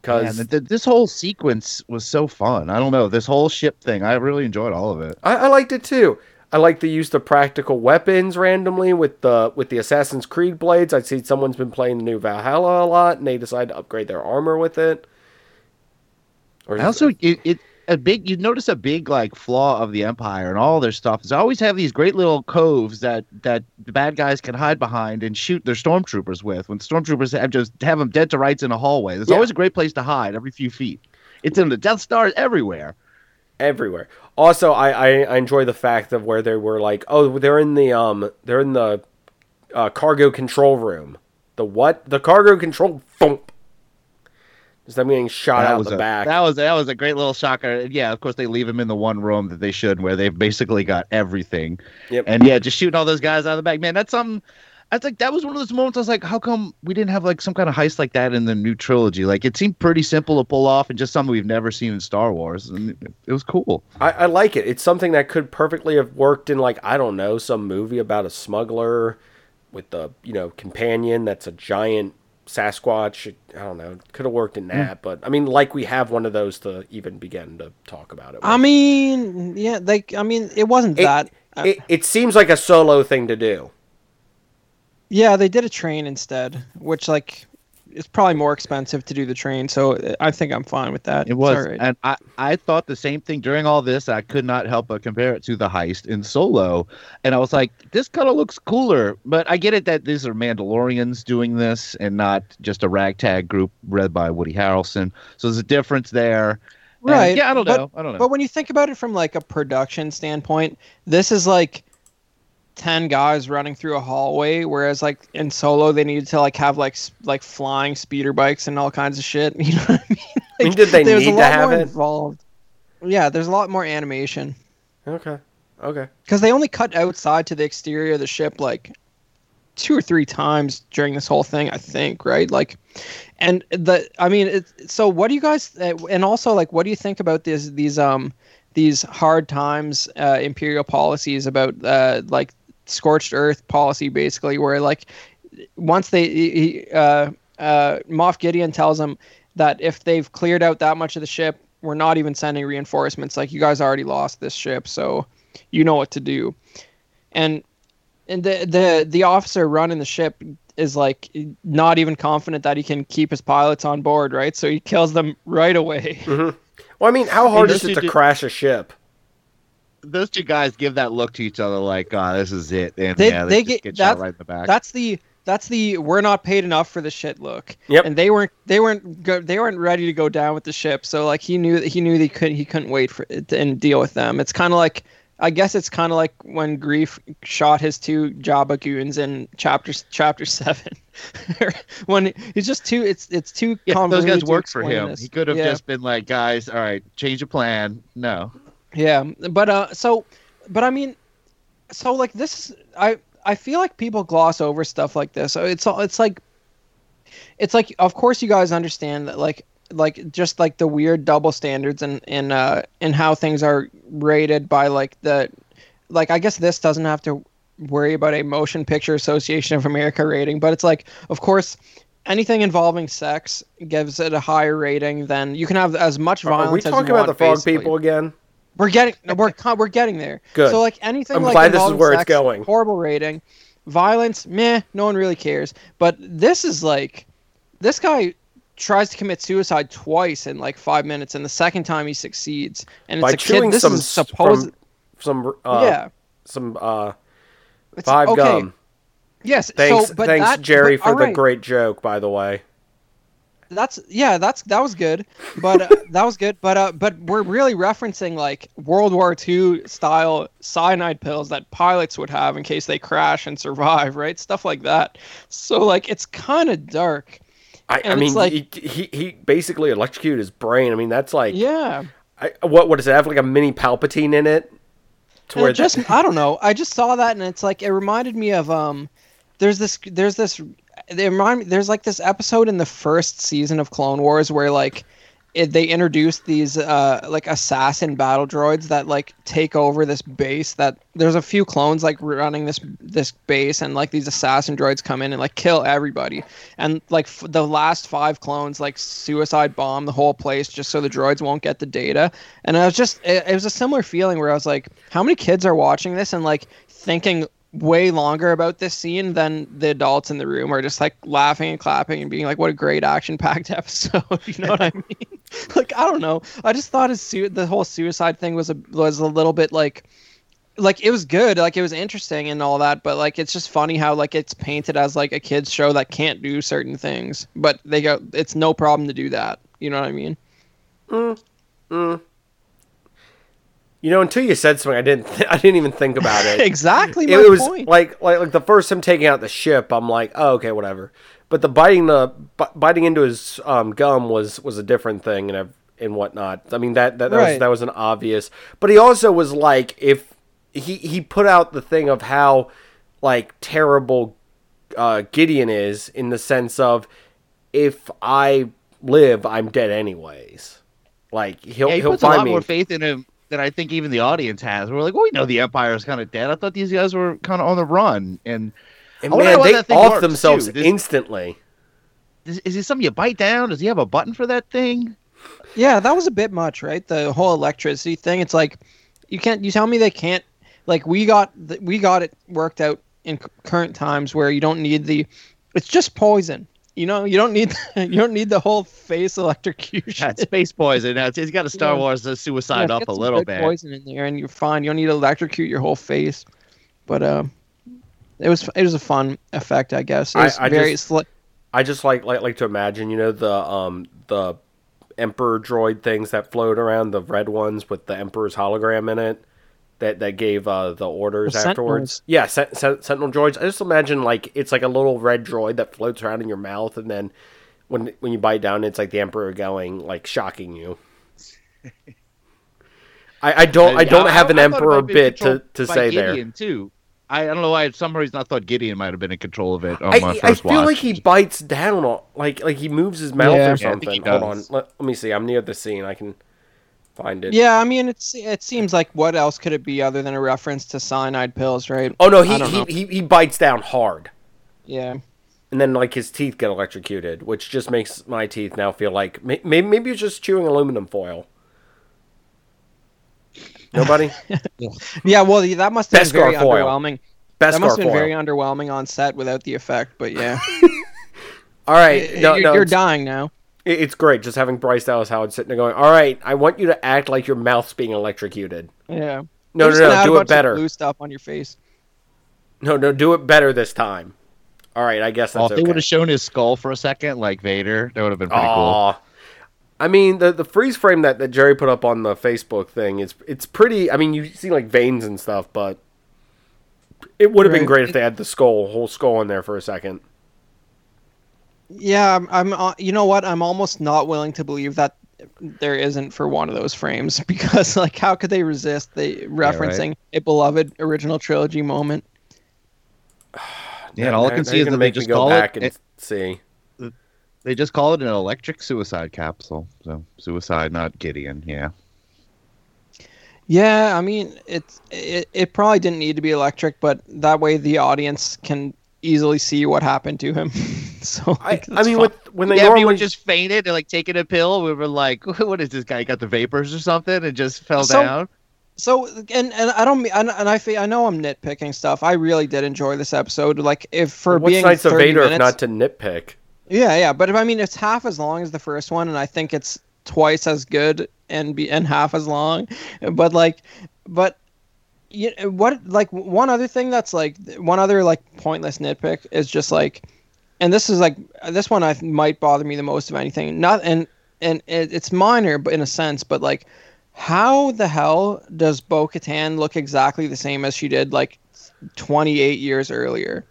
Because th- th- this whole sequence was so fun. I don't know this whole ship thing. I really enjoyed all of it. I, I liked it too. I like the use of practical weapons randomly with the with the Assassin's Creed blades. I'd see someone's been playing the new Valhalla a lot, and they decide to upgrade their armor with it. Or I also it, it a big you notice a big like flaw of the empire and all their stuff is they always have these great little coves that that the bad guys can hide behind and shoot their stormtroopers with when stormtroopers have just have them dead to rights in a hallway there's Yeah. always a great place to hide every few feet it's in the death stars everywhere everywhere. Also, I, I I enjoy the fact of where they were like, oh, they're in the um they're in the uh, cargo control room. The what? The cargo control thump. Just them getting shot out of was the a, back. that was that was a great little shocker yeah of course they leave him in the one room that they should where they've basically got everything Yep. and yeah just shooting all those guys out of the back man that's something I think that was one of those moments I was like, how come we didn't have like some kind of heist like that in the new trilogy? Like it seemed pretty simple to pull off and just something we've never seen in Star Wars. And it, it was cool. I, I like it. It's something that could perfectly have worked in like I don't know some movie about a smuggler with the you know companion that's a giant Sasquatch. I don't know. Could have worked in that, but I mean, like we have one of those to even begin to talk about it. with. I mean, yeah, like I mean, it wasn't it, that. uh, it, it seems like a solo thing to do. yeah, they did a train instead, which like it's probably more expensive to do the train. So I think I'm fine with that. It was, right. and I, I thought the same thing during all this. I could not help but compare it to the heist in Solo, and I was like, this kind of looks cooler. But I get it that these are Mandalorians doing this and not just a ragtag group led by Woody Harrelson. So there's a difference there. And, Right. yeah, I don't but- know. I don't know. But when you think about it from like a production standpoint, this is like ten guys running through a hallway, whereas like in Solo they needed to like have like s- like flying speeder bikes and all kinds of shit. You know what I mean? I mean, did they need to have more it? involved. Yeah, there's a lot more animation Okay. Okay. because they only cut outside to the exterior of the ship like two or three times during this whole thing. I think right, like, and the I mean, it's, so what do you guys uh, and also like what do you think about these these um these hard times uh, imperial policies about uh, like scorched earth policy basically where like once they he, uh, uh, Moff Gideon tells them that if they've cleared out that much of the ship, we're not even sending reinforcements. Like you guys already lost this ship, so you know what to do. And and the the the officer running the ship is like not even confident that he can keep his pilots on board, right? So he kills them right away. Well, I mean, how hard is it to did- crash a ship? Those two guys give that look to each other like, "Ah, this is it." And They- yeah, they just get- get shot right in the back. That's the that's the we're not paid enough for the shit look. Yep. And they weren't they weren't go, they weren't ready to go down with the ship. So like he knew that he knew that he couldn't he couldn't wait for it and deal with them. It's kind of like I guess it's kind of like when Greef shot his two Jabba goons in chapter chapter seven. when he's just too it's it's too yeah, those convoluted guys to worked for him. this. He could have Yeah. just been like, "Guys, all right, change the plan." No, Yeah, but uh, so, but I mean, so like this, I I feel like people gloss over stuff like this. So It's it's like, it's like, of course, you guys understand that, like, like just like the weird double standards and and uh and how things are rated by like the, like I guess this doesn't have to worry about a Motion Picture Association of America rating, but it's like, of course. Anything involving sex gives it a higher rating than you can have as much violence. Are we talking about want, the frog basically. people again? We're getting no, we're we're getting there. Good. So like anything I'm like glad this is where it's going. Horrible rating. Violence, meh, no one really cares. But this is like this guy tries to commit suicide twice in like five minutes, and the second time he succeeds. And it's By a chewing kid. This some is supposed. some uh, yeah. some uh It's, five okay. gum. Yes. Thanks, so, but thanks that, Jerry but- for the great joke. By the way, that's yeah that's that was good but uh, that was good but uh but we're really referencing like world war ii style cyanide pills that pilots would have in case they crash and survive right? Stuff like that. So like it's kind of dark. I, I mean, like- he, he he basically electrocuted his brain. I mean, that's like yeah. I, what what does it have like a mini Palpatine in it? To where just that- i don't know. I just saw that and it's like it reminded me of um there's this there's this they remind me there's like this episode in the first season of clone wars where like it, they introduced these uh like assassin battle droids that like take over this base that there's a few clones like running this this base and like these assassin droids come in and like kill everybody. And like f- the last five clones like suicide bomb the whole place just so the droids won't get the data. And i was just it, it was a similar feeling where i was like how many kids are watching this and like thinking way longer about this scene than the adults in the room are just like laughing and clapping and being like what a great action packed episode you know what i mean? Like i don't know. I just thought his su- the whole suicide thing was a was a little bit like like it was good like it was interesting and all that but like it's just funny how like it's painted as like a kids show that can't do certain things but they go it's no problem to do that you know what i mean mm, mm. You know, until you said something, I didn't th- I didn't even think about it. exactly my it was point like like like the first him taking out the ship. I'm like, oh okay, whatever. But the biting the b- biting into his um, gum was was a different thing and and whatnot. I mean that that, that was that was an obvious. But he also was like, if he he put out the thing of how like terrible uh, Gideon is in the sense of if I live, I'm dead anyways. Like he'll yeah, he he'll puts a find lot me. more faith in him than I think even the audience has. We're like, well, we know the Empire is kind of dead. I thought these guys were kind of on the run, and and I man, they off themselves too. Instantly. is, is it something you bite down? Does he have a button for that thing? Yeah, that was a bit much, right? The whole electricity thing. It's like you can't. You tell me they can't. Like we got the, we got it worked out in c- current times where you don't need the. It's just poison. You know, you don't need you don't need the whole face electrocution. Yeah, it's space poison. Now, it's- He's got a Star Yeah. Wars the suicide Yeah, up a little bit. Poison in there, and you're fine. You don't need to electrocute your whole face. But uh, it was it was a fun effect, I guess. It I- I very just- sli- I just like like like to imagine, you know, the um the emperor droid things that float around, the red ones with the emperor's hologram in it. That that gave uh, the orders The afterwards. Sentinels. Yeah, sen- sen- sentinel droids. I just imagine like it's like a little red droid that floats around in your mouth, and then when when you bite down, it's like the emperor going like shocking you. I, I don't I don't have an I thought emperor bit to, to by say there. Gideon, too. I, I don't know why. For some reason, I thought Gideon might have been in control of it on my I, first I feel watch. like he bites down on like like he moves his mouth Yeah. or Yeah, I think he something. Hold on, let, let me see. I'm near the scene. I can find it. Yeah, I mean, it's it seems like what else could it be other than a reference to cyanide pills, right? Oh no, he he, he he bites down hard, Yeah. and then like his teeth get electrocuted, which just makes my teeth now feel like maybe maybe you're just chewing aluminum foil. Nobody. Yeah, well, that must have been very foil. underwhelming. Best that must have been foil. very underwhelming on set without the effect, but yeah. All right, no, you're no, you're dying now. It- it's great just having Bryce Dallas Howard sitting there going, "All right, I want you to act like your mouth's being electrocuted." Yeah. No, They're no, just gonna no, do it better. Blue stuff on your face. No, no, do it better this time. All right, I guess Oh, that's if they okay. would have shown his skull for a second, like Vader, that would have been pretty cool. I mean, the the freeze frame that, that Jerry put up on the Facebook thing is it's pretty. I mean, you see like veins and stuff, but it would have been great if they had the skull, whole skull in there for a second. Yeah, I'm. I'm uh, you know what? I'm almost not willing to believe that there isn't for one of those frames because, like, how could they resist the referencing a beloved original trilogy moment? Yeah, and all I can see is gonna that they just go call back it, and see. They just call it an electric suicide capsule. So suicide, not Gideon. Yeah. Yeah, I mean, it's it, it probably didn't need to be electric, but that way the audience can easily see what happened to him. so I, like, I that's mean, fine. with, when they yeah, normally would just fainted and like taking a pill, we were like, "What is this guy? He got the vapors or something?" and just fell So- down. So and and I don't mean and, and I fe- I know I'm nitpicking stuff. I really did enjoy this episode. Like if for what's being Knights of 30 Vader minutes, if not to nitpick? Yeah, yeah, but if, I mean it's half as long as the first one, and I think it's twice as good and be and half as long. But like, but you what like one other thing that's like one other like pointless nitpick is just like, and this is like this one I might bother me the most of anything. Not and and it, it's minor, but in a sense, but like. How the hell does Bo Katan look exactly the same as she did like 28 years earlier?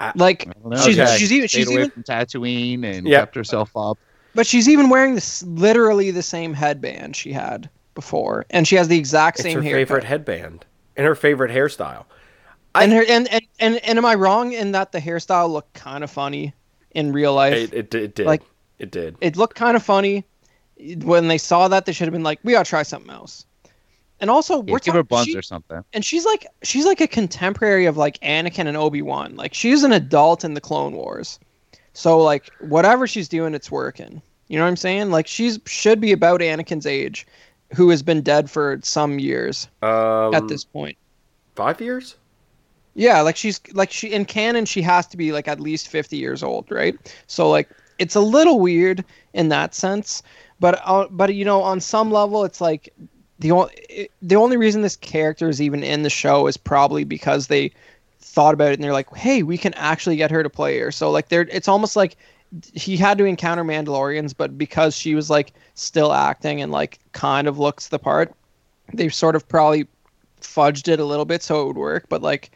I- Like I she's Okay. she's even Stayed she's away even from Tatooine and Yeah. kept herself up. but she's even wearing this literally the same headband she had before, and she has the exact It's same her haircut. favorite headband and her favorite hairstyle. I- and her and, and and and am I wrong in that the hairstyle looked kind of funny in real life? It, it, it did. Like- it did. it looked kind of funny when they saw that. They should have been like, we gotta try something else. And also, Yeah, we're give her talking, buns she- or something. and she's like she's like a contemporary of like Anakin and Obi Wan. Like she's an adult in the Clone Wars, so like whatever she's doing, it's working. You know what I'm saying? Like she's should be about Anakin's age, who has been dead for some years Um, at this point. five years. Yeah, like she's like she in canon she has to be like at least 50 years old, right? So like it's a little weird in that sense, but uh, but you know on some level it's like the only the only reason this character is even in the show is probably because they thought about it and they're like, "Hey, we can actually get her to play her." So like they're it's almost like he had to encounter Mandalorians, but because she was like still acting and like kind of looks the part, they sort of probably fudged it a little bit so it would work. But like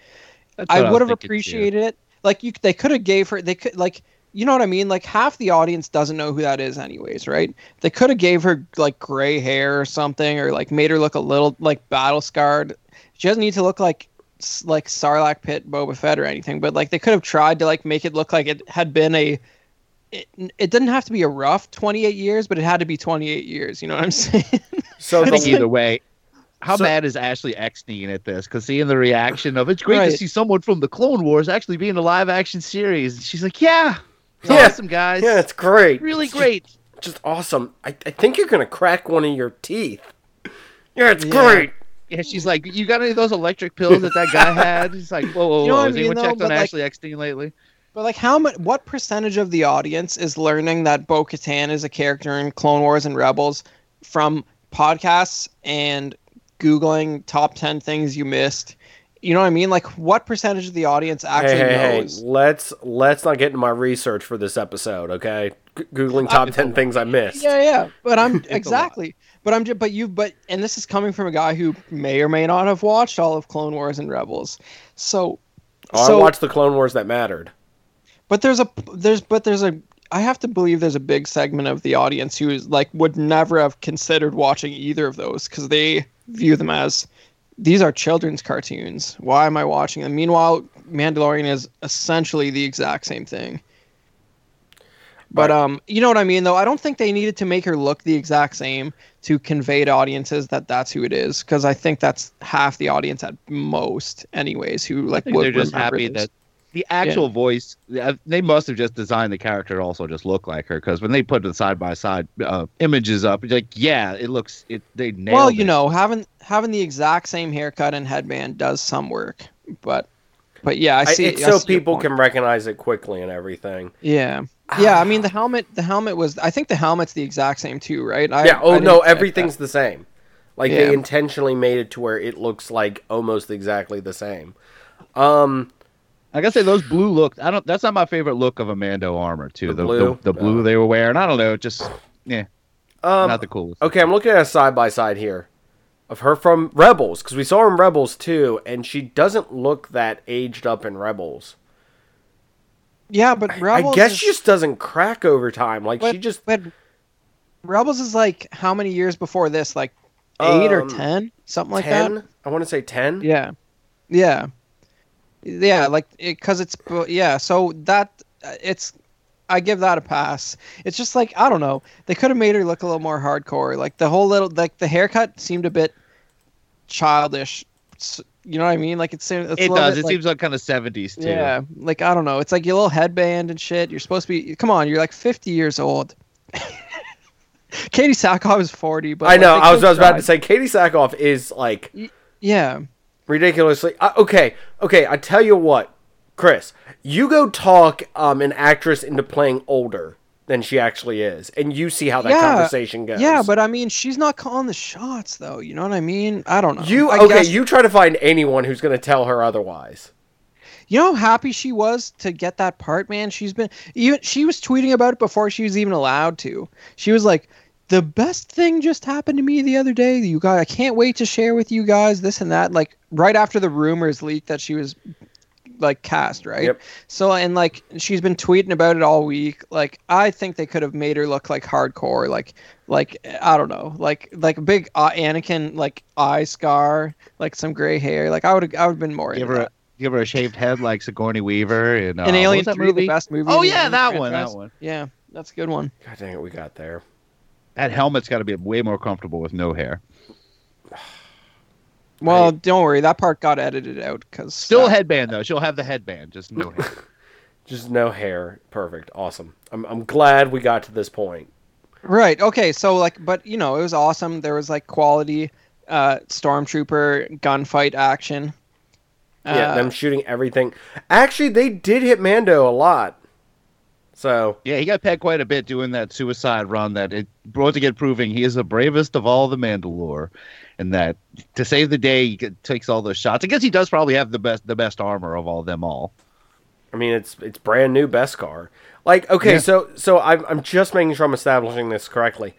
I would have appreciated it. Like you, they could have gave her. They could like, you know what I mean. Like half the audience doesn't know who that is, anyways, right? They could have gave her like gray hair or something, or like made her look a little like battle scarred. She doesn't need to look like like Sarlacc Pit, Boba Fett, or anything. But like they could have tried to like make it look like it had been a. It, it didn't have to be a rough 28 years, but it had to be 28 years. You know what I'm saying? So I think either way. How So- mad is Ashley Eckstein at this? Because seeing the reaction of it's great to see someone from the Clone Wars actually be in a live action series. She's like, yeah, Yeah. awesome, guys. yeah, it's great. really It's great. Just, awesome. I, I think you're gonna crack one of your teeth. Yeah, it's Yeah. great. Yeah, she's like, you got any of those electric pills that that guy had? He's like, whoa, whoa, whoa. You know what I Has anyone though? checked on But, like- Ashley Eckstein lately? But like, how much? What percentage of the audience is learning that Bo Katan is a character in Clone Wars and Rebels from podcasts and googling top ten things you missed? You know what I mean? Like, what percentage of the audience Hey, actually hey, hey, knows? let's let's not get into my research for this episode, okay? g- googling top ten things I missed. Yeah, yeah. But I'm exactly. But I'm just. But you. But and this is coming from a guy who may or may not have watched all of Clone Wars and Rebels. So. Oh, so, I watched the Clone Wars that mattered. But there's a there's but there's a I have to believe there's a big segment of the audience who is like would never have considered watching either of those because they view them as these are children's cartoons. Why am I watching them? Meanwhile, Mandalorian is essentially the exact same thing. But Right. um, you know what I mean though. I don't think they needed to make her look the exact same to convey to audiences that that's who it is. Because I think that's half the audience at most, anyways. Who like would they're just happy this. that the actual voice. uh, They must have just designed the character to also just look like her because when they put the side by side uh, images up, it's like yeah, it looks it. They nailed well, you it. know, having having the exact same haircut and headband does some work, but but yeah, I I- see. it's I so see people can recognize it quickly and everything. Yeah, yeah. I mean, the helmet. The helmet was. I think the helmet's the exact same too, right? I, yeah. Oh I no, didn't everything's the same. Like Yeah. they intentionally made it to where it looks like almost exactly the same. Um, I gotta say those blue look. I don't. That's not my favorite look of a Mando armor too. The The the blue? the, blue Uh. they were wearing. I don't know. Just yeah, um, not the coolest. Okay, I'm looking at a side by side here of her from Rebels because we saw her in Rebels too, and she doesn't look that aged up in Rebels. Yeah, but Rebels. I guess is, she just doesn't crack over time. Like but, she just But Rebels is like how many years before this? Like eight or Um, ten, something like ten. that. I want to say ten. Yeah, yeah, yeah. Like because it's yeah. So that uh, it's I give that a pass. It's just like I don't know. They could have made her look a little more hardcore. Like the whole little like the haircut seemed a bit childish. You know what I mean? Like it's, it's It does. bit It like- seems like kind of seventies too. yeah. Like I don't know. It's like your little headband and shit. You're supposed to be. Come on, you're like 50 years old. Katee Sackhoff is 40, but I know. like, they I was, I could've was about to say Katee Sackhoff is like Yeah. Ridiculously uh, okay. Okay, I tell you what, Chris, you go talk um an actress into playing older than she actually is, and you see how that Yeah, conversation goes. Yeah, but I mean, she's not calling the shots, though. You know what I mean? I don't know. you I okay? guess- You try to find anyone who's going to tell her otherwise. You know how happy she was to get that part, man. She's been even. She was tweeting about it before she was even allowed to. She was like, "The best thing just happened to me the other day. You guys, I can't wait to share with you guys this and that." Like right after the rumors leaked that she was like cast, right? Yep. So and like she's been tweeting about it all week. Like I think they could have made her look like hardcore, like like I don't know, like like a big uh, Anakin like eye scar, like some gray hair. Like I would I would have been more Give into her that. a, give her a shaved head like Sigourney Weaver and uh, An Alien was 3, movie? the best movie. Oh yeah, that one. franchise. That one. Yeah, that's a good one. God dang it, we got there. That helmet's got to be way more comfortable with no hair. Well, I- don't worry, that part got edited out because Still a headband though. She'll have the headband, just no hair. Just no hair. Perfect. Awesome. I'm I'm glad we got to this point. Right. Okay. So like, but you know, it was awesome. There was like quality uh stormtrooper gunfight action. Yeah, Uh, them shooting everything. Actually, they did hit Mando a lot. So yeah, he got pegged quite a bit doing that suicide run. That it once again proving he is the bravest of all the Mandalore, and that to save the day he takes all those shots. I guess he does probably have the best the best armor of all them all. I mean, it's it's brand new Beskar. Like, okay, Yeah. so so I'm I'm just making sure I'm establishing this correctly.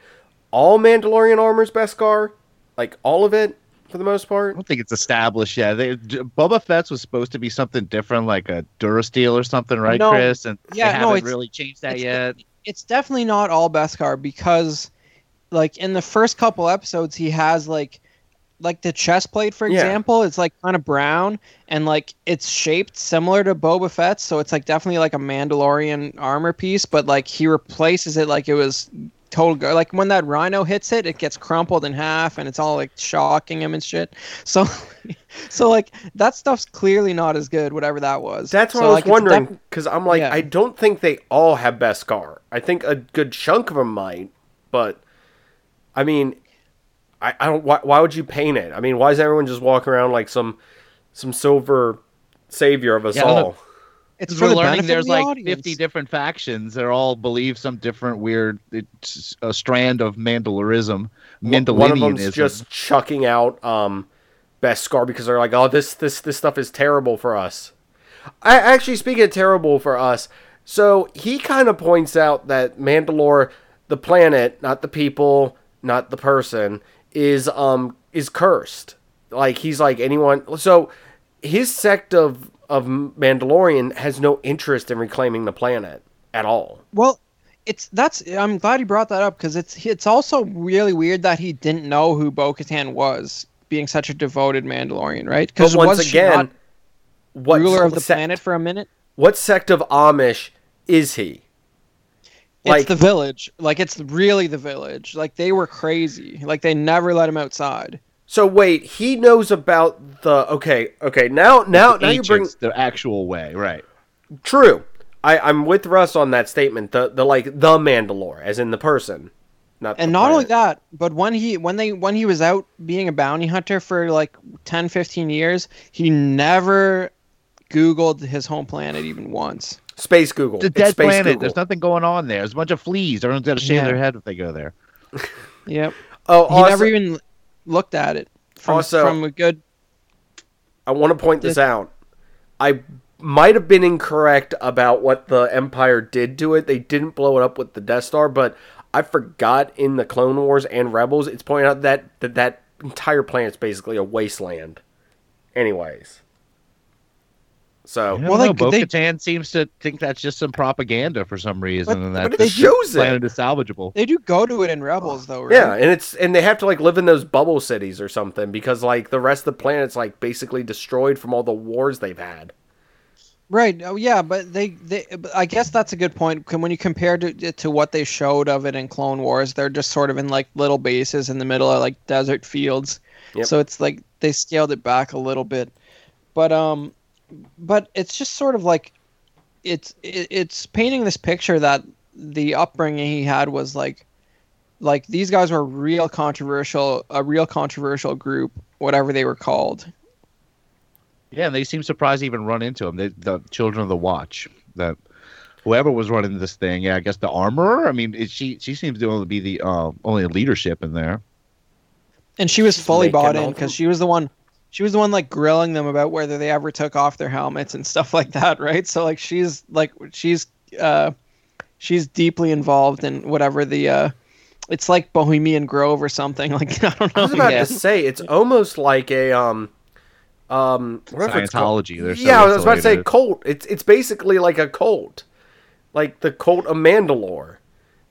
All Mandalorian armor's Beskar, like all of it for the most part. I don't think it's established yet. They, J- Boba Fett's was supposed to be something different, like a Durasteel or something, right, No. Chris? And Yeah, they no, haven't it's- really changed that it's- yet. it's definitely not all Beskar because, like in the first couple episodes, he has like, like the chest plate, for Yeah. example, it's like kind of brown and like it's shaped similar to Boba Fett's, so it's like definitely like a Mandalorian armor piece, but like he replaces it like it was total go- like when that rhino hits it it gets crumpled in half and it's all like shocking him and shit so so like that stuff's clearly not as good whatever that was That's what So, I was like, it's wondering def- because I'm like, yeah. I don't think they all have Beskar. I think a good chunk of them might, but I mean, I, I don't. Why, why would you paint it? I mean, why is everyone just walking around like some some silver savior of us Yeah, I don't know. all? It's for we're the learning there's of the like audience. 50 different factions. They're all believe some different weird it's a strand of Mandalorism. One of Mandalorianism. them's just chucking out um, Beskar because they're like, oh, this this this stuff is terrible for us. I actually speaking of terrible for us, So he kind of points out that Mandalore, the planet, not the people, not the person, is um is cursed. Like he's like anyone. So his sect of of Mandalorian has no interest in reclaiming the planet at all. Well, it's that's. I'm glad you brought that up because it's it's also really weird that he didn't know who Bo-Katan was, being such a devoted Mandalorian, right? Because once was again, what ruler of the sect- planet for a minute? What sect of Amish is he? It's Like- the village. Like it's really the village. Like they were crazy. Like they never let him outside. So wait, he knows about the okay, okay. Now, now, now you bring the actual way, right? true. I, I'm with Russ on that statement. The the like the Mandalore, as in the person, not And the not only that, but when he when they when he was out being a bounty hunter for like 10 15 years, he never googled his home planet even once. Space Google. The a It's dead Space planet. Google. There's nothing going on there. There's a bunch of fleas. Everyone's got to shave Yeah. their head if they go there. Yep. Oh, He also, never even looked at it from Also- from a good I want to point this out. I might have been incorrect about what the Empire did to it. They didn't blow it up with the Death Star, but I forgot in the Clone Wars and Rebels, it's pointed out that that, that entire planet's basically a wasteland. Anyways. So, Well, know. like, they- Bo-Katan seems to think that's just some propaganda for some reason, But- and that it the shows it. planet is salvageable. They do go to it in Rebels though, right? yeah, and it's and they have to like live in those bubble cities or something because like the rest of the planet's like basically destroyed from all the wars they've had. Right. Oh, yeah, but they, they, but I guess that's a good point. Can- When you compare to, it to what they showed of it in Clone Wars, they're just sort of in like little bases in the middle of like desert fields. Yep. So it's like they scaled it back a little bit, but um, but it's just sort of like it's it's painting this picture that the upbringing he had was like like these guys were real controversial, a real controversial group, whatever they were called. Yeah, and they seem surprised to even run into him. They, the Children of the Watch. That whoever was running this thing. Yeah, I guess the armorer. I mean, it, she she seems to only be the uh, only leadership in there. and she was fully bought in because she was the one she was the one like grilling them about whether they ever took off their helmets and stuff like that right so like she's like she's uh she's deeply involved in whatever the uh it's like bohemian grove or something like i don't know. I was about yeah. to say it's almost like a um um whatever it's called. Scientology. They're so yeah, I was about to say cult. It's it's basically like a cult, like the cult of Mandalore.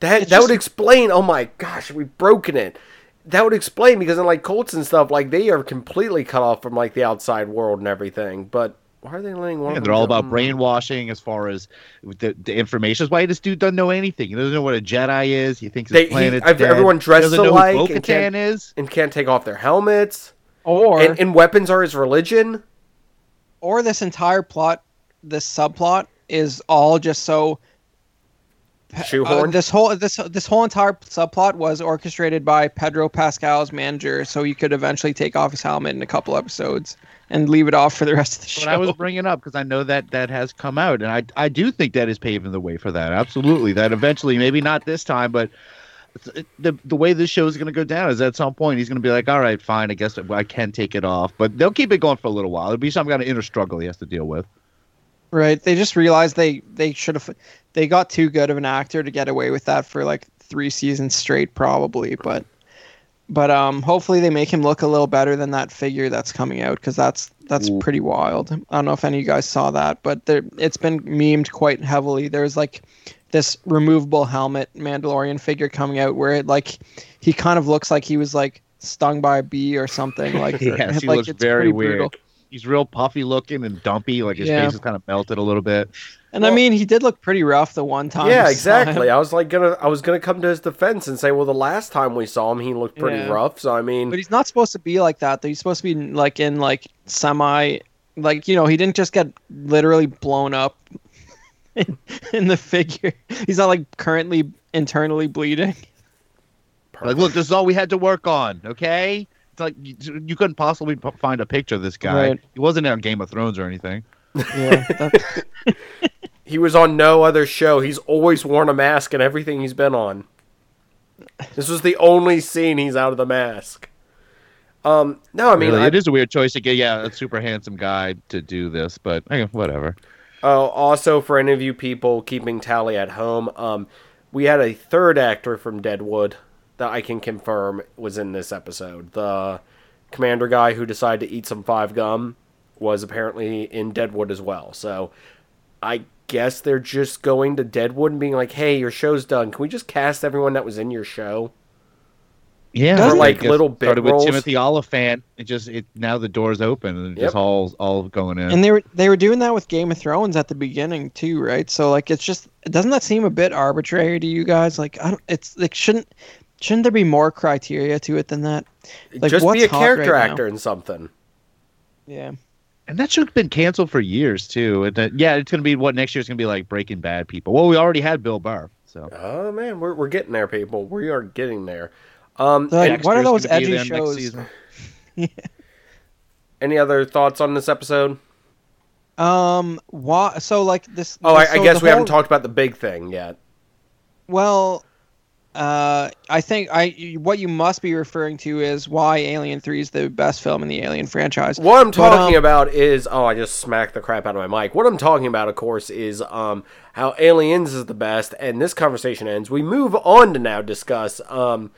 That It's that would explain. Oh my gosh, we've broken it. That would explain because in like cults and stuff, like they are completely cut off from like the outside world and everything. But why are they letting one? Yeah, of they're all go- about brainwashing as far as the, the information. That's why this dude doesn't know anything. He doesn't know what a Jedi is. He thinks his They- he- planet's ev- dead. everyone dressed He doesn't know alike who and can't- is. and can't take off their helmets. or And, and weapons are his religion. or this entire plot this subplot is all just so uh, this whole this this whole entire subplot was orchestrated by Pedro Pascal's manager, so he could eventually take off his helmet in a couple episodes and leave it off for the rest of the show. But I was bringing up because I know that that has come out, and I I do think that is paving the way for that. Absolutely, that eventually, maybe not this time, but the the way this show is going to go down is at some point he's going to be like, all right, fine, I guess I can take it off, but they'll keep it going for a little while. It'll be some kind of inner struggle he has to deal with. Right. They just realized they they should have they got too good of an actor to get away with that for like three seasons straight, probably. But but um, hopefully they make him look a little better than that figure that's coming out because that's that's Ooh. pretty wild. I don't know if any of you guys saw that, but there it's been memed quite heavily. There's like this removable helmet Mandalorian figure coming out where it like he kind of looks like he was like stung by a bee or something. Like yes, he like, looks it's very weird. brutal. He's real puffy looking and dumpy, like his Yeah. face is kind of melted a little bit. And I mean, he did look pretty rough the one time. Yeah, we saw exactly. I was like gonna, I was gonna come to his defense and say, well, the last time we saw him, he looked pretty Yeah. rough. So I mean, But he's not supposed to be like that. Though. He's supposed to be like in like semi, like you know, he didn't just get literally blown up in, in the figure. He's not like currently internally bleeding. Like, look, this is all we had to work on. Okay, it's like you, you couldn't possibly p- find a picture of this guy. Right. He wasn't on Game of Thrones or anything. Yeah, he was on no other show. He's always worn a mask in everything he's been on. This was the only scene he's out of the mask. Um, no, I mean, Really, I, it is a weird choice to get yeah a super handsome guy to do this, but eh, whatever. Oh, also for any of you people keeping tally at home, um, we had a third actor from Deadwood that I can confirm was in this episode. The commander guy who decided to eat some five gum was apparently in Deadwood as well. So I guess they're just going to Deadwood and being like, "Hey, your show's done. Can we just cast everyone that was in your show?" Yeah, Doesn't- like, I little bit started with. Timothy Olyphant. It just it now the door's open and Yep. just all all going in. And they were they were doing that with Game of Thrones at the beginning too, right? So like it's just doesn't that seem a bit arbitrary to you guys? Like I don't it's like shouldn't shouldn't there be more criteria to it than that? Like, just what's be a character right now? actor in something. Yeah. And that should have been canceled for years too. And that, yeah, it's gonna be what next year's gonna be like Breaking Bad people. Well, we already had Bill Burr, so Oh man, we're we're getting there, people. We are getting there. Um, So, like, what are those edgy shows? season. any other thoughts on this episode? Um. Why? So like this. Oh, I, so I guess the we haven't talked about the big thing yet. Well, uh, I think I what you must be referring to is why Alien Three is the best film in the Alien franchise. What I'm But, talking um, about is oh, I just smacked the crap out of my mic. What I'm talking about, of course, is um how Aliens is the best, and this conversation ends. We move on to now discuss um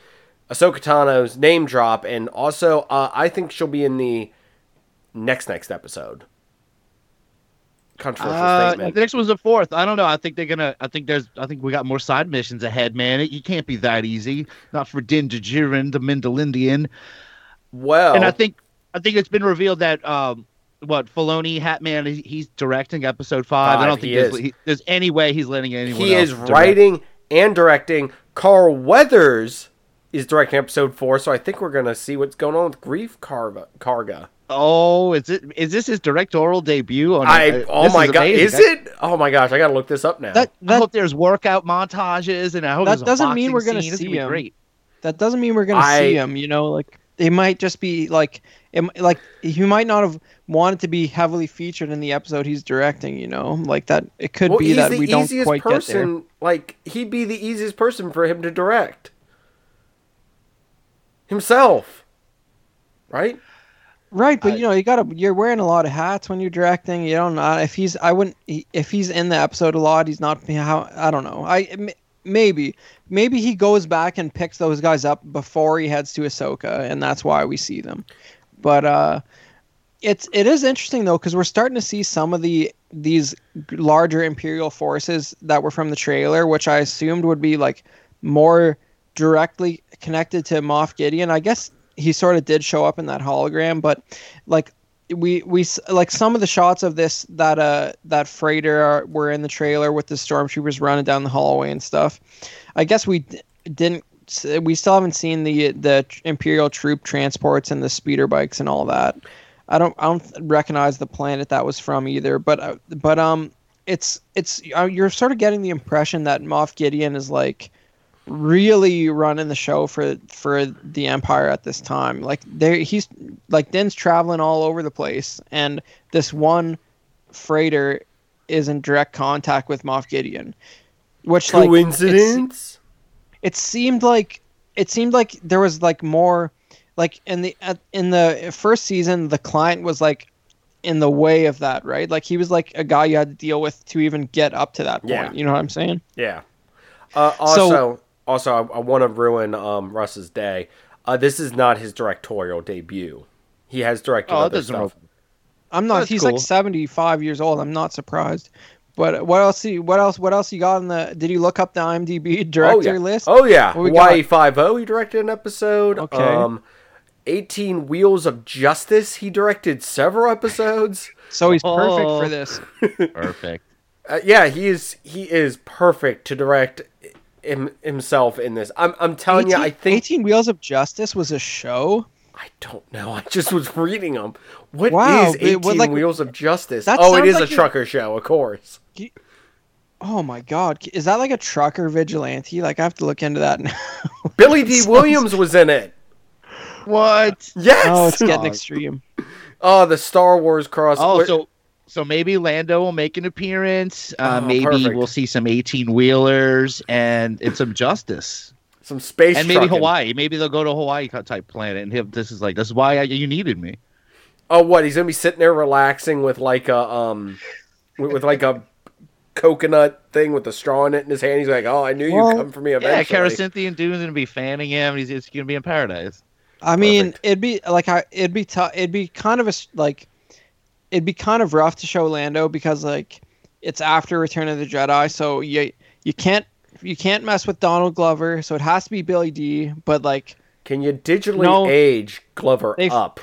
Ahsoka Tano's name drop, and also uh, I think she'll be in the next next episode. Controversial Uh, statement. the next one's the fourth. I don't know. I think they're gonna. I think there's. I think we got more side missions ahead, man. It, you can't be that easy. Not for Din Djarin, the Mindalindian. Well, And I think. I think it's been revealed that um, what Filoni Hatman he, he's directing episode five. I don't think he there's, he, there's any way he's letting anyone. he is direct. writing and directing. Carl Weathers is directing episode four, so I think we're gonna see what's going on with Greef Carva, Karga. Oh, is it? Is this his directorial debut? On, I uh, oh this my god, amazing. is it? Oh my gosh, I gotta look this up now. That I hope there's workout montages, and I hope That doesn't mean we're gonna scene. It's see be him. Great. that doesn't mean we're gonna I- see him. You know, like they might just be like, it, like he might not have wanted to be heavily featured in the episode he's directing. You know, like that. It could well, be he's that the we don't easiest quite get there. person. Like he'd be the easiest person for him to direct himself, right? Right, but I- you know, you gotta you're wearing a lot of hats when you're directing. You don't know if he's I wouldn't if he's in the episode a lot. He's not how I don't know. I maybe maybe he goes back and picks those guys up before he heads to Ahsoka, and that's why we see them. But uh, it's it is interesting though because we're starting to see some of the these larger Imperial forces that were from the trailer, which I assumed would be like more directly connected to Moff Gideon. I guess he sort of did show up in that hologram, but like we we like some of the shots of this that uh that freighter are, were in the trailer with the stormtroopers running down the hallway and stuff. I guess we d- didn't. We still haven't seen the the imperial troop transports and the speeder bikes and all that. I don't I don't recognize the planet that was from either. But uh, but um, it's it's uh, you're sort of getting the impression that Moff Gideon is like really running the show for for the empire at this time like there he's like din's traveling all over the place and this one freighter is in direct contact with moff gideon which like it's- Coincidence? it seemed like it seemed like there was like more like in the in the first season the client was like in the way of that right like he was like a guy you had to deal with to even get up to that point Yeah. you know what i'm saying Yeah. Uh, also, also, I, I want to ruin um, Russ's day. Uh, this is not his directorial debut. He has directed Oh, that other doesn't stuff. I'm not. That's he's cool. like 75 years old. I'm not surprised. But what else? He, what else? What else you got in the? Did you look up the IMDb Oh director yeah. list? Oh yeah. What we Hawaii got? Five O. He directed an episode. Okay. Um, Eighteen Wheels of Justice. He directed several episodes. So he's perfect Oh. for this. Perfect. Uh, yeah, he is. He is perfect to direct him, himself in this. I'm. I'm telling you. I think. 18 Wheels of Justice was a show. I don't know. I just was reading them. What is Wow, it- 18 what, like- Wheels of Justice? Oh, it is like a you're- trucker show, of course. Oh my God, is that like a trucker vigilante? Like I have to look into that now. Billy Dee Williams was in it. What? Yes. oh, it's getting extreme. Oh, the Star Wars cross. Oh, so so maybe Lando will make an appearance. Uh, Oh, maybe perfect. we'll see some eighteen wheelers and and some justice, some space and maybe trucking. Hawaii. Maybe they'll go to Hawaii type planet, and he'll, this is like this is why I, you needed me. Oh, what? He's gonna be sitting there relaxing with like a um, with, with like a coconut thing with a straw in it in his hand. He's like, "Oh, I knew Well, you'd come for me eventually." Yeah, eventually." Caracinthian Dune's gonna be fanning him. He's, he's gonna be in paradise. I mean, Perfect. it'd be like I, it'd be tough. It'd be kind of a like, it'd be kind of rough to show Lando because like it's after Return of the Jedi, so you you can't you can't mess with Donald Glover, so it has to be Billy D. But like Can you digitally No. age Glover They've- up?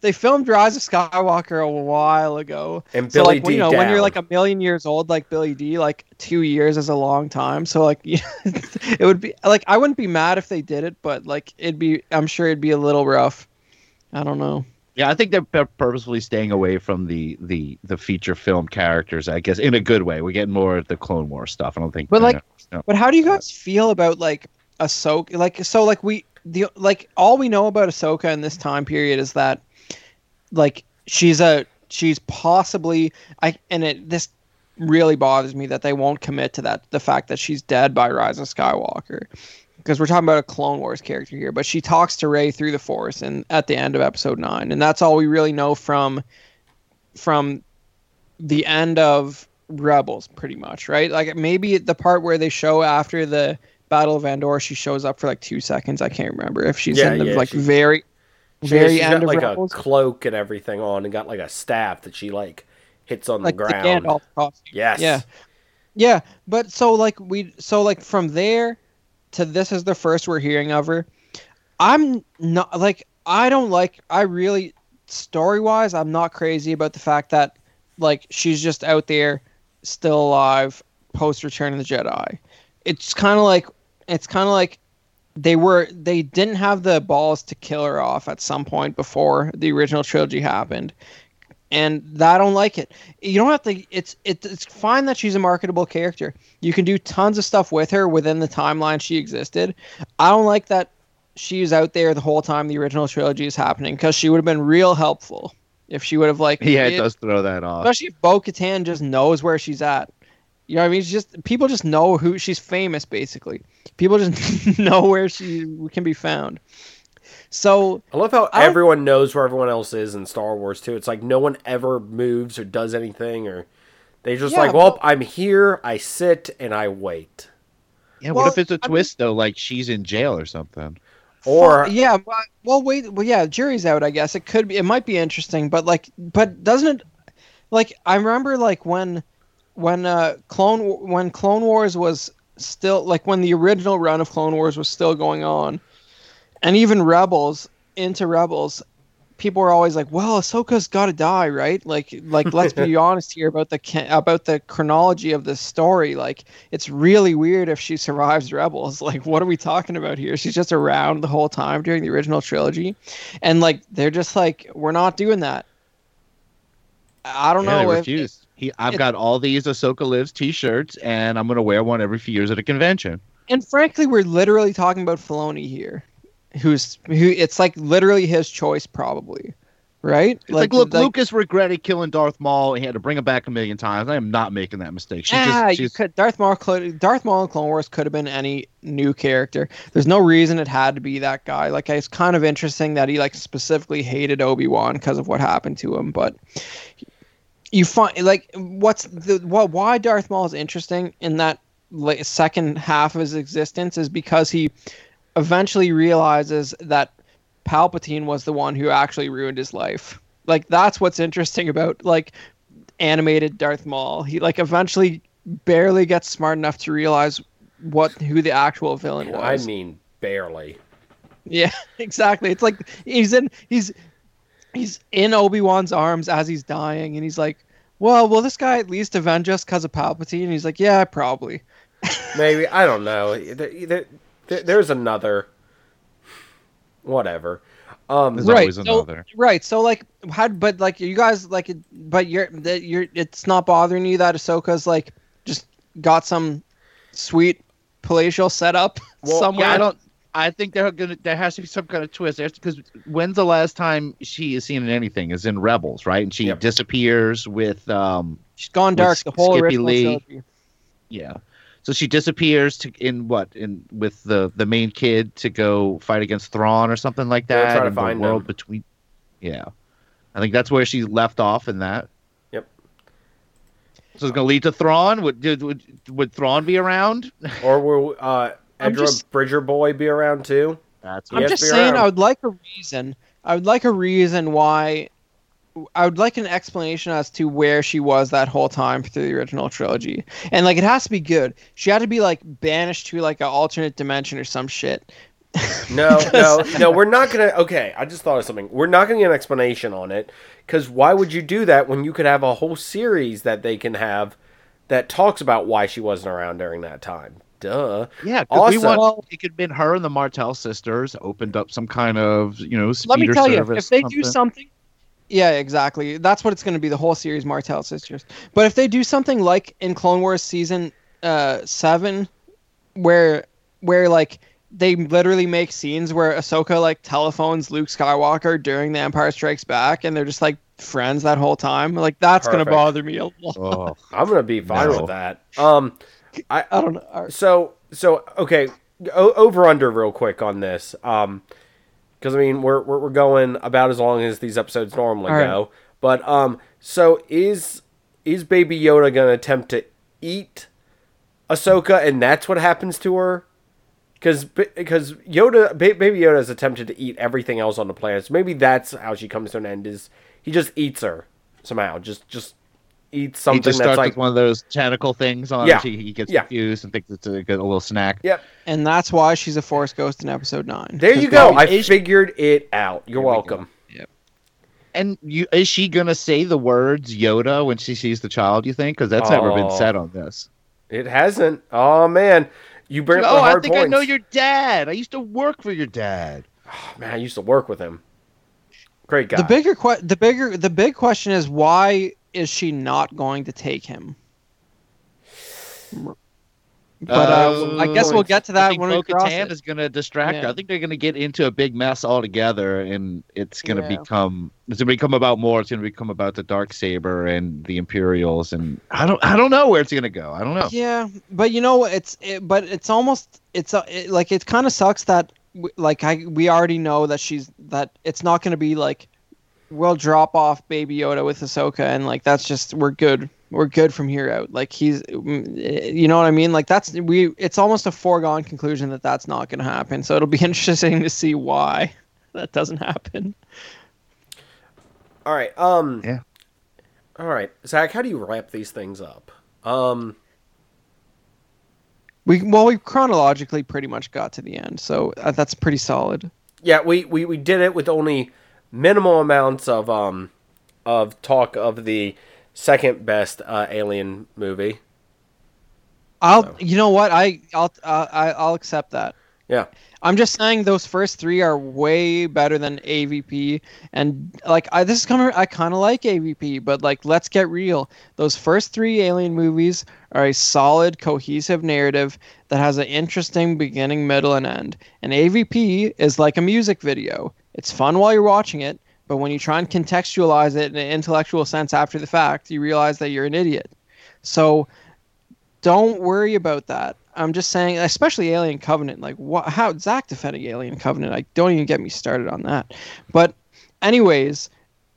they filmed Rise of Skywalker a while ago, And so Billy like when- D you know when you're like a million years old, like Billy Dee, like two years is a long time. So like it would be like I wouldn't be mad if they did it, but like it'd be I'm sure it'd be a little rough. I don't know. Yeah, I think they're purposefully staying away from the the the feature film characters. I guess in a good way. We're getting more of the Clone War stuff. I don't think. But, like, gonna- But how do you guys uh, feel about like Ahsoka? Like so, like we the like all we know about Ahsoka in this time period is that like she's a she's possibly I and it this really bothers me that they won't commit to that the fact that she's dead by Rise of Skywalker because we're talking about a Clone Wars character here, but she talks to Rey through the Force and at the end of Episode Nine, and that's all we really know from from the end of Rebels, pretty much, right? Like maybe the part where they show after the Battle of Endor, she shows up for like two seconds. I can't remember if she's Yeah, in the yeah, like very She- very she's end got of like Rebels. a cloak and everything on, and got like a staff that she like hits on like the the ground. Gandalf costume. yes. Yeah. Yeah, but so like we so like from there to this is the first we're hearing of her. I'm not like I don't like I really story wise I'm not crazy about the fact that like she's just out there still alive post Return of the Jedi. It's kind of like it's kind of like they were they didn't have the balls to kill her off at some point before the original trilogy happened and I don't like it. You don't have to. It's it, it's fine that she's a marketable character. You can do tons of stuff with her within the timeline she existed. I don't like that she's out there the whole time the original trilogy is happening because she would have been real helpful if she would have like yeah, it does throw that off. especially if Bo Katan just knows where she's at. You know what I mean? It's just people just know who she's famous. Basically, people just know where she can be found. So I love how I everyone knows where everyone else is in Star Wars too. It's like no one ever moves or does anything, or they just Yeah, like, well, but- I'm here, I sit and I wait. Yeah, Well, what if it's a I mean- twist though? Like she's in jail or something. Or yeah, but, well, wait, well, yeah, jury's out. I guess it could be. It might be interesting, but like, but doesn't it? Like, I remember like when, when uh, Clone when Clone Wars was still like when the original run of Clone Wars was still going on, and even Rebels into Rebels, people are always like, "Well, Ahsoka's got to die, right?" Like, like let's be honest here about the about the chronology of this story. Like, it's really weird if she survives Rebels. Like, what are we talking about here? She's just around the whole time during the original trilogy, and like they're just like, we're not doing that. I don't yeah, know they if. He, I've it- got all these Ahsoka Lives T-shirts, and I'm gonna wear one every few years at a convention. and frankly, we're literally talking about Filoni here, who's who. It's like literally his choice, probably, right? It's like, look, Lucas regretted killing Darth Maul. He had to bring him back a million times. I am not making that mistake. She ah, just, you she's, could Darth Maul. Darth Maul in Clone Wars could have been any new character. There's no reason it had to be that guy. Like it's kind of interesting that he like specifically hated Obi Wan because of what happened to him. But you find like what's the what why Darth Maul is interesting in that like, second half of his existence is because he eventually realizes that Palpatine was the one who actually ruined his life. Like that's what's interesting about like animated Darth Maul. He like eventually barely gets smart enough to realize what who the actual villain was. I mean, barely. yeah, exactly. It's like he's in he's he's in Obi-Wan's arms as he's dying and he's like, "Well, will this guy at least avenge us cuz of Palpatine?" And he's like, "Yeah, probably." Maybe I don't know. There, there, there- there's another. Whatever. Um, There's right. always so. Right. So like how but like you guys like but you're that you're it's not bothering you that Ahsoka's like just got some sweet palatial setup Well, somewhere. Yeah, I don't. I think there gonna there has to be some kind of twist because when's the last time she is seen in anything? Is in Rebels, right? And she Yep. disappears with um She's gone dark the whole Skippy original Lee. trilogy. yeah. So she disappears to in what in with the the main kid to go fight against Thrawn or something like They're that. trying to in the world him. between. Yeah, I think that's where she left off in that. Yep. So it's going to lead to Thrawn. Would would would, would Thrawn be around? Or will uh, I'm Ezra just- Bridger Boy be around too? That's I'm just saying, around. I would like a reason. I would like a reason why. I would like an explanation as to where she was that whole time through the original trilogy, and like it has to be good. She had to be like banished to like an alternate dimension or some shit. No, no, no. We're not gonna. Okay, I just thought of something. We're not gonna get an explanation on it because why would you do that when you could have a whole series that they can have that talks about why she wasn't around during that time? Duh. Yeah, Yeah, 'cause we Also- want it could have been her and the Martell sisters opened up some kind of you know speeder Let me tell you, service, if they do something, yeah, exactly. That's what it's going to be. The whole series, Martell sisters. But if they do something like in Clone Wars season uh, seven, where where like they literally make scenes where Ahsoka like telephones Luke Skywalker during The Empire Strikes Back, and they're just like friends that whole time. Like that's going to bother me a lot. Oh, I'm gonna be fine No. with that. Um, I I don't know. So so okay, o- over under real quick on this. Um, because I mean we're, we're we're going about as long as these episodes normally All right. go. But um, so is is Baby Yoda gonna attempt to eat Ahsoka, and that's what happens to her? Because because Yoda ba- Baby Yoda has attempted to eat everything else on the planet. So maybe that's how she comes to an end. Is he just eats her somehow? Just just eats he just that's starts like with one of those tentacle things on. Yeah. Yeah, he, he gets Yeah. confused and thinks it's a, a little snack. yep. And that's why she's a forest ghost in Episode Nine. There you go. I is- figured it out. You're There we go. And you, is she gonna say the words Yoda when she sees the child? You think? Because that's never been Oh. said on this. It hasn't. Oh man, you bring up oh, the I hard think I know your dad. I used to work for your dad. Oh, Man, I used to work with him. Great guy. The bigger que- the bigger the big question is why is she not going to take him? But uh, I guess we'll get to that when we cross it. is going to distract her. I think they're going to get into a big mess altogether, and it's going to Yeah. become it's going to become about more. It's going to become about the dark saber and the Imperials, and I don't I don't know where it's going to go. I don't know. Yeah, but you know what? It's it, but it's almost it's uh, it, like it kind of sucks that like I we already know that she's that it's not going to be like we'll drop off Baby Yoda with Ahsoka and like that's just we're good we're good from here out. Like he's mm, you know what I mean? Like that's we it's almost a foregone conclusion that that's not going to happen. So it'll be interesting to see why that doesn't happen. All right. Um. Yeah. All right, Zach. How do you wrap these things up? Um. We well we chronologically pretty much got to the end, so uh, that's pretty solid. Yeah, we, we, we did it with only minimal amounts of um of talk of the second best uh, alien movie. I'll So- you know what I I'll uh, I, I'll accept that. Yeah. I'm just saying those first three are way better than AVP, and like I, this is coming. I kind of like AVP, but like let's get real. Those first three Alien movies are a solid, cohesive narrative that has an interesting beginning, middle, and end. And AVP is like a music video. It's fun while you're watching it, but when you try and contextualize it in an intellectual sense after the fact, you realize that you're an idiot. So don't worry about that. I'm just saying, especially Alien Covenant. Like, what? How Zach defending Alien Covenant? Like, don't even get me started on that. But, anyways,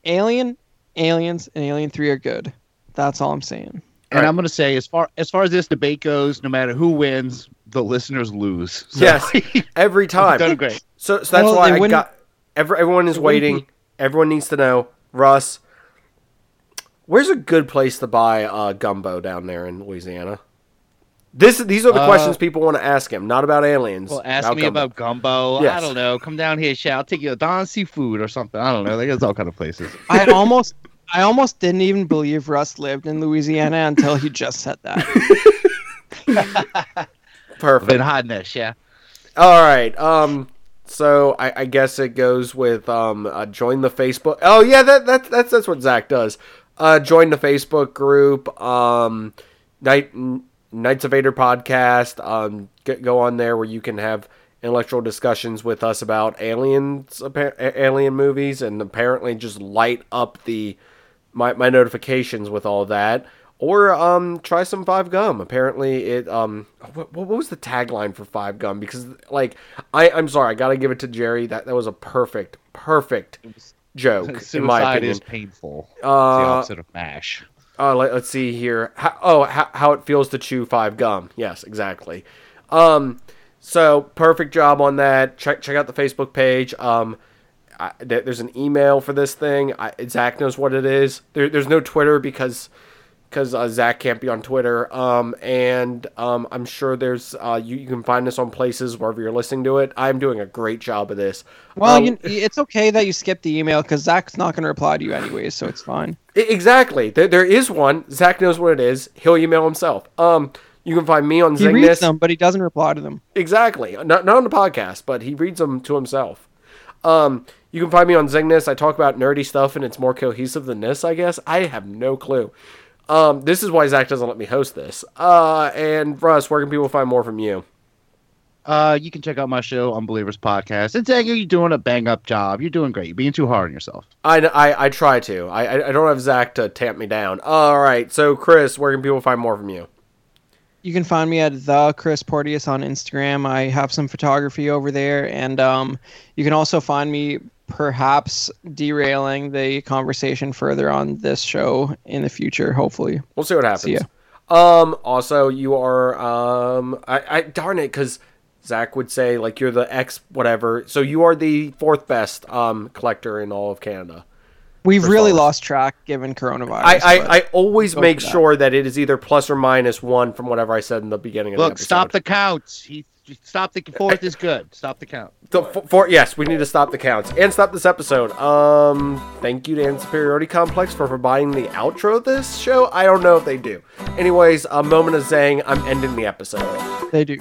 Alien, Aliens, and Alien Three are good. That's all I'm saying. And Right. I'm going to say, as far as far as this debate goes, no matter who wins, the listeners lose. So, Yes, every time. done great. So, so that's Well, why I got. Every, everyone is waiting. Everyone needs to know. Russ, where's a good place to buy uh, gumbo down there in Louisiana? This these are the Uh, questions people want to ask him, not about aliens. Well, ask me gumbo. about gumbo. Yes. I don't know. Come down here, shall I'll take you to Don Seafood or something. I don't know. There's all kind of places. I almost, I almost didn't even believe Russ lived in Louisiana until he just said that. Perfect. Been hiding this, yeah. All right. Um. So I, I guess it goes with um. Uh, join the Facebook. Oh yeah, that that that's that's what Zach does. Uh, join the Facebook group. Um, Night Knights of Vader podcast. Um, g- go on there where you can have intellectual discussions with us about aliens, alien movies, and apparently just light up the my my notifications with all that. Or um, try some Five Gum. Apparently, it um, what, what was the tagline for Five Gum? Because like, I I'm sorry, I gotta give it to Jerry. That that was a perfect, perfect joke in my Suicide opinion. is painful. It's the Uh, opposite of mash. Uh, let, us see here. How, oh, how, how it feels to chew five gum. Yes, exactly. Um, so perfect job on that. Check check out the Facebook page. Um, I, there's an email for this thing. I, Zach knows what it is. There, there's no Twitter because because uh, Zach can't be on Twitter. Um, and um, I'm sure there's uh, you, you can find this on places wherever you're listening to it. I'm doing a great job of this. Well, Um, you, it's okay that you skipped the email because Zach's not going to reply to you anyways, so it's fine. Exactly. There, there is one. Zach knows what it is. He'll email himself. Um, you can find me on He reads Zingness. them, but he doesn't reply to them. Exactly. Not, not on the podcast, but he reads them to himself. Um, you can find me on Zingness. I talk about nerdy stuff, and it's more cohesive than this, I guess. I have no clue. Um, this is why Zach doesn't let me host this. Uh, and Russ, where can people find more from you? Uh, you can check out my show, Unbelievers Podcast. And Zach, you're doing a bang up job. You're doing great. You're being too hard on yourself. I, I, I try to. I, I- I don't have Zach to tamp me down. All right. So, Chris, where can people find more from you? You can find me at the Chris Porteous on Instagram. I have some photography over there, and um, you can also find me perhaps derailing the conversation further on this show in the future. Hopefully, We'll see what happens. See. Um. Also, you are. Um. I. I darn it, because Zach would say like you're the X whatever. So you are the fourth best um collector in all of Canada. we've really followers. lost track given coronavirus. I. I, I always make that. sure that it is either plus or minus one from whatever I said in the beginning of the Look, stop the count. He stop the fourth is good. Stop the count. The f- for yes, we need to stop the counts and stop this episode. Um, thank you to Superiority Complex for providing the outro of this show. I don't know if they do. Anyways, a moment of Zang. I'm ending the episode. they do.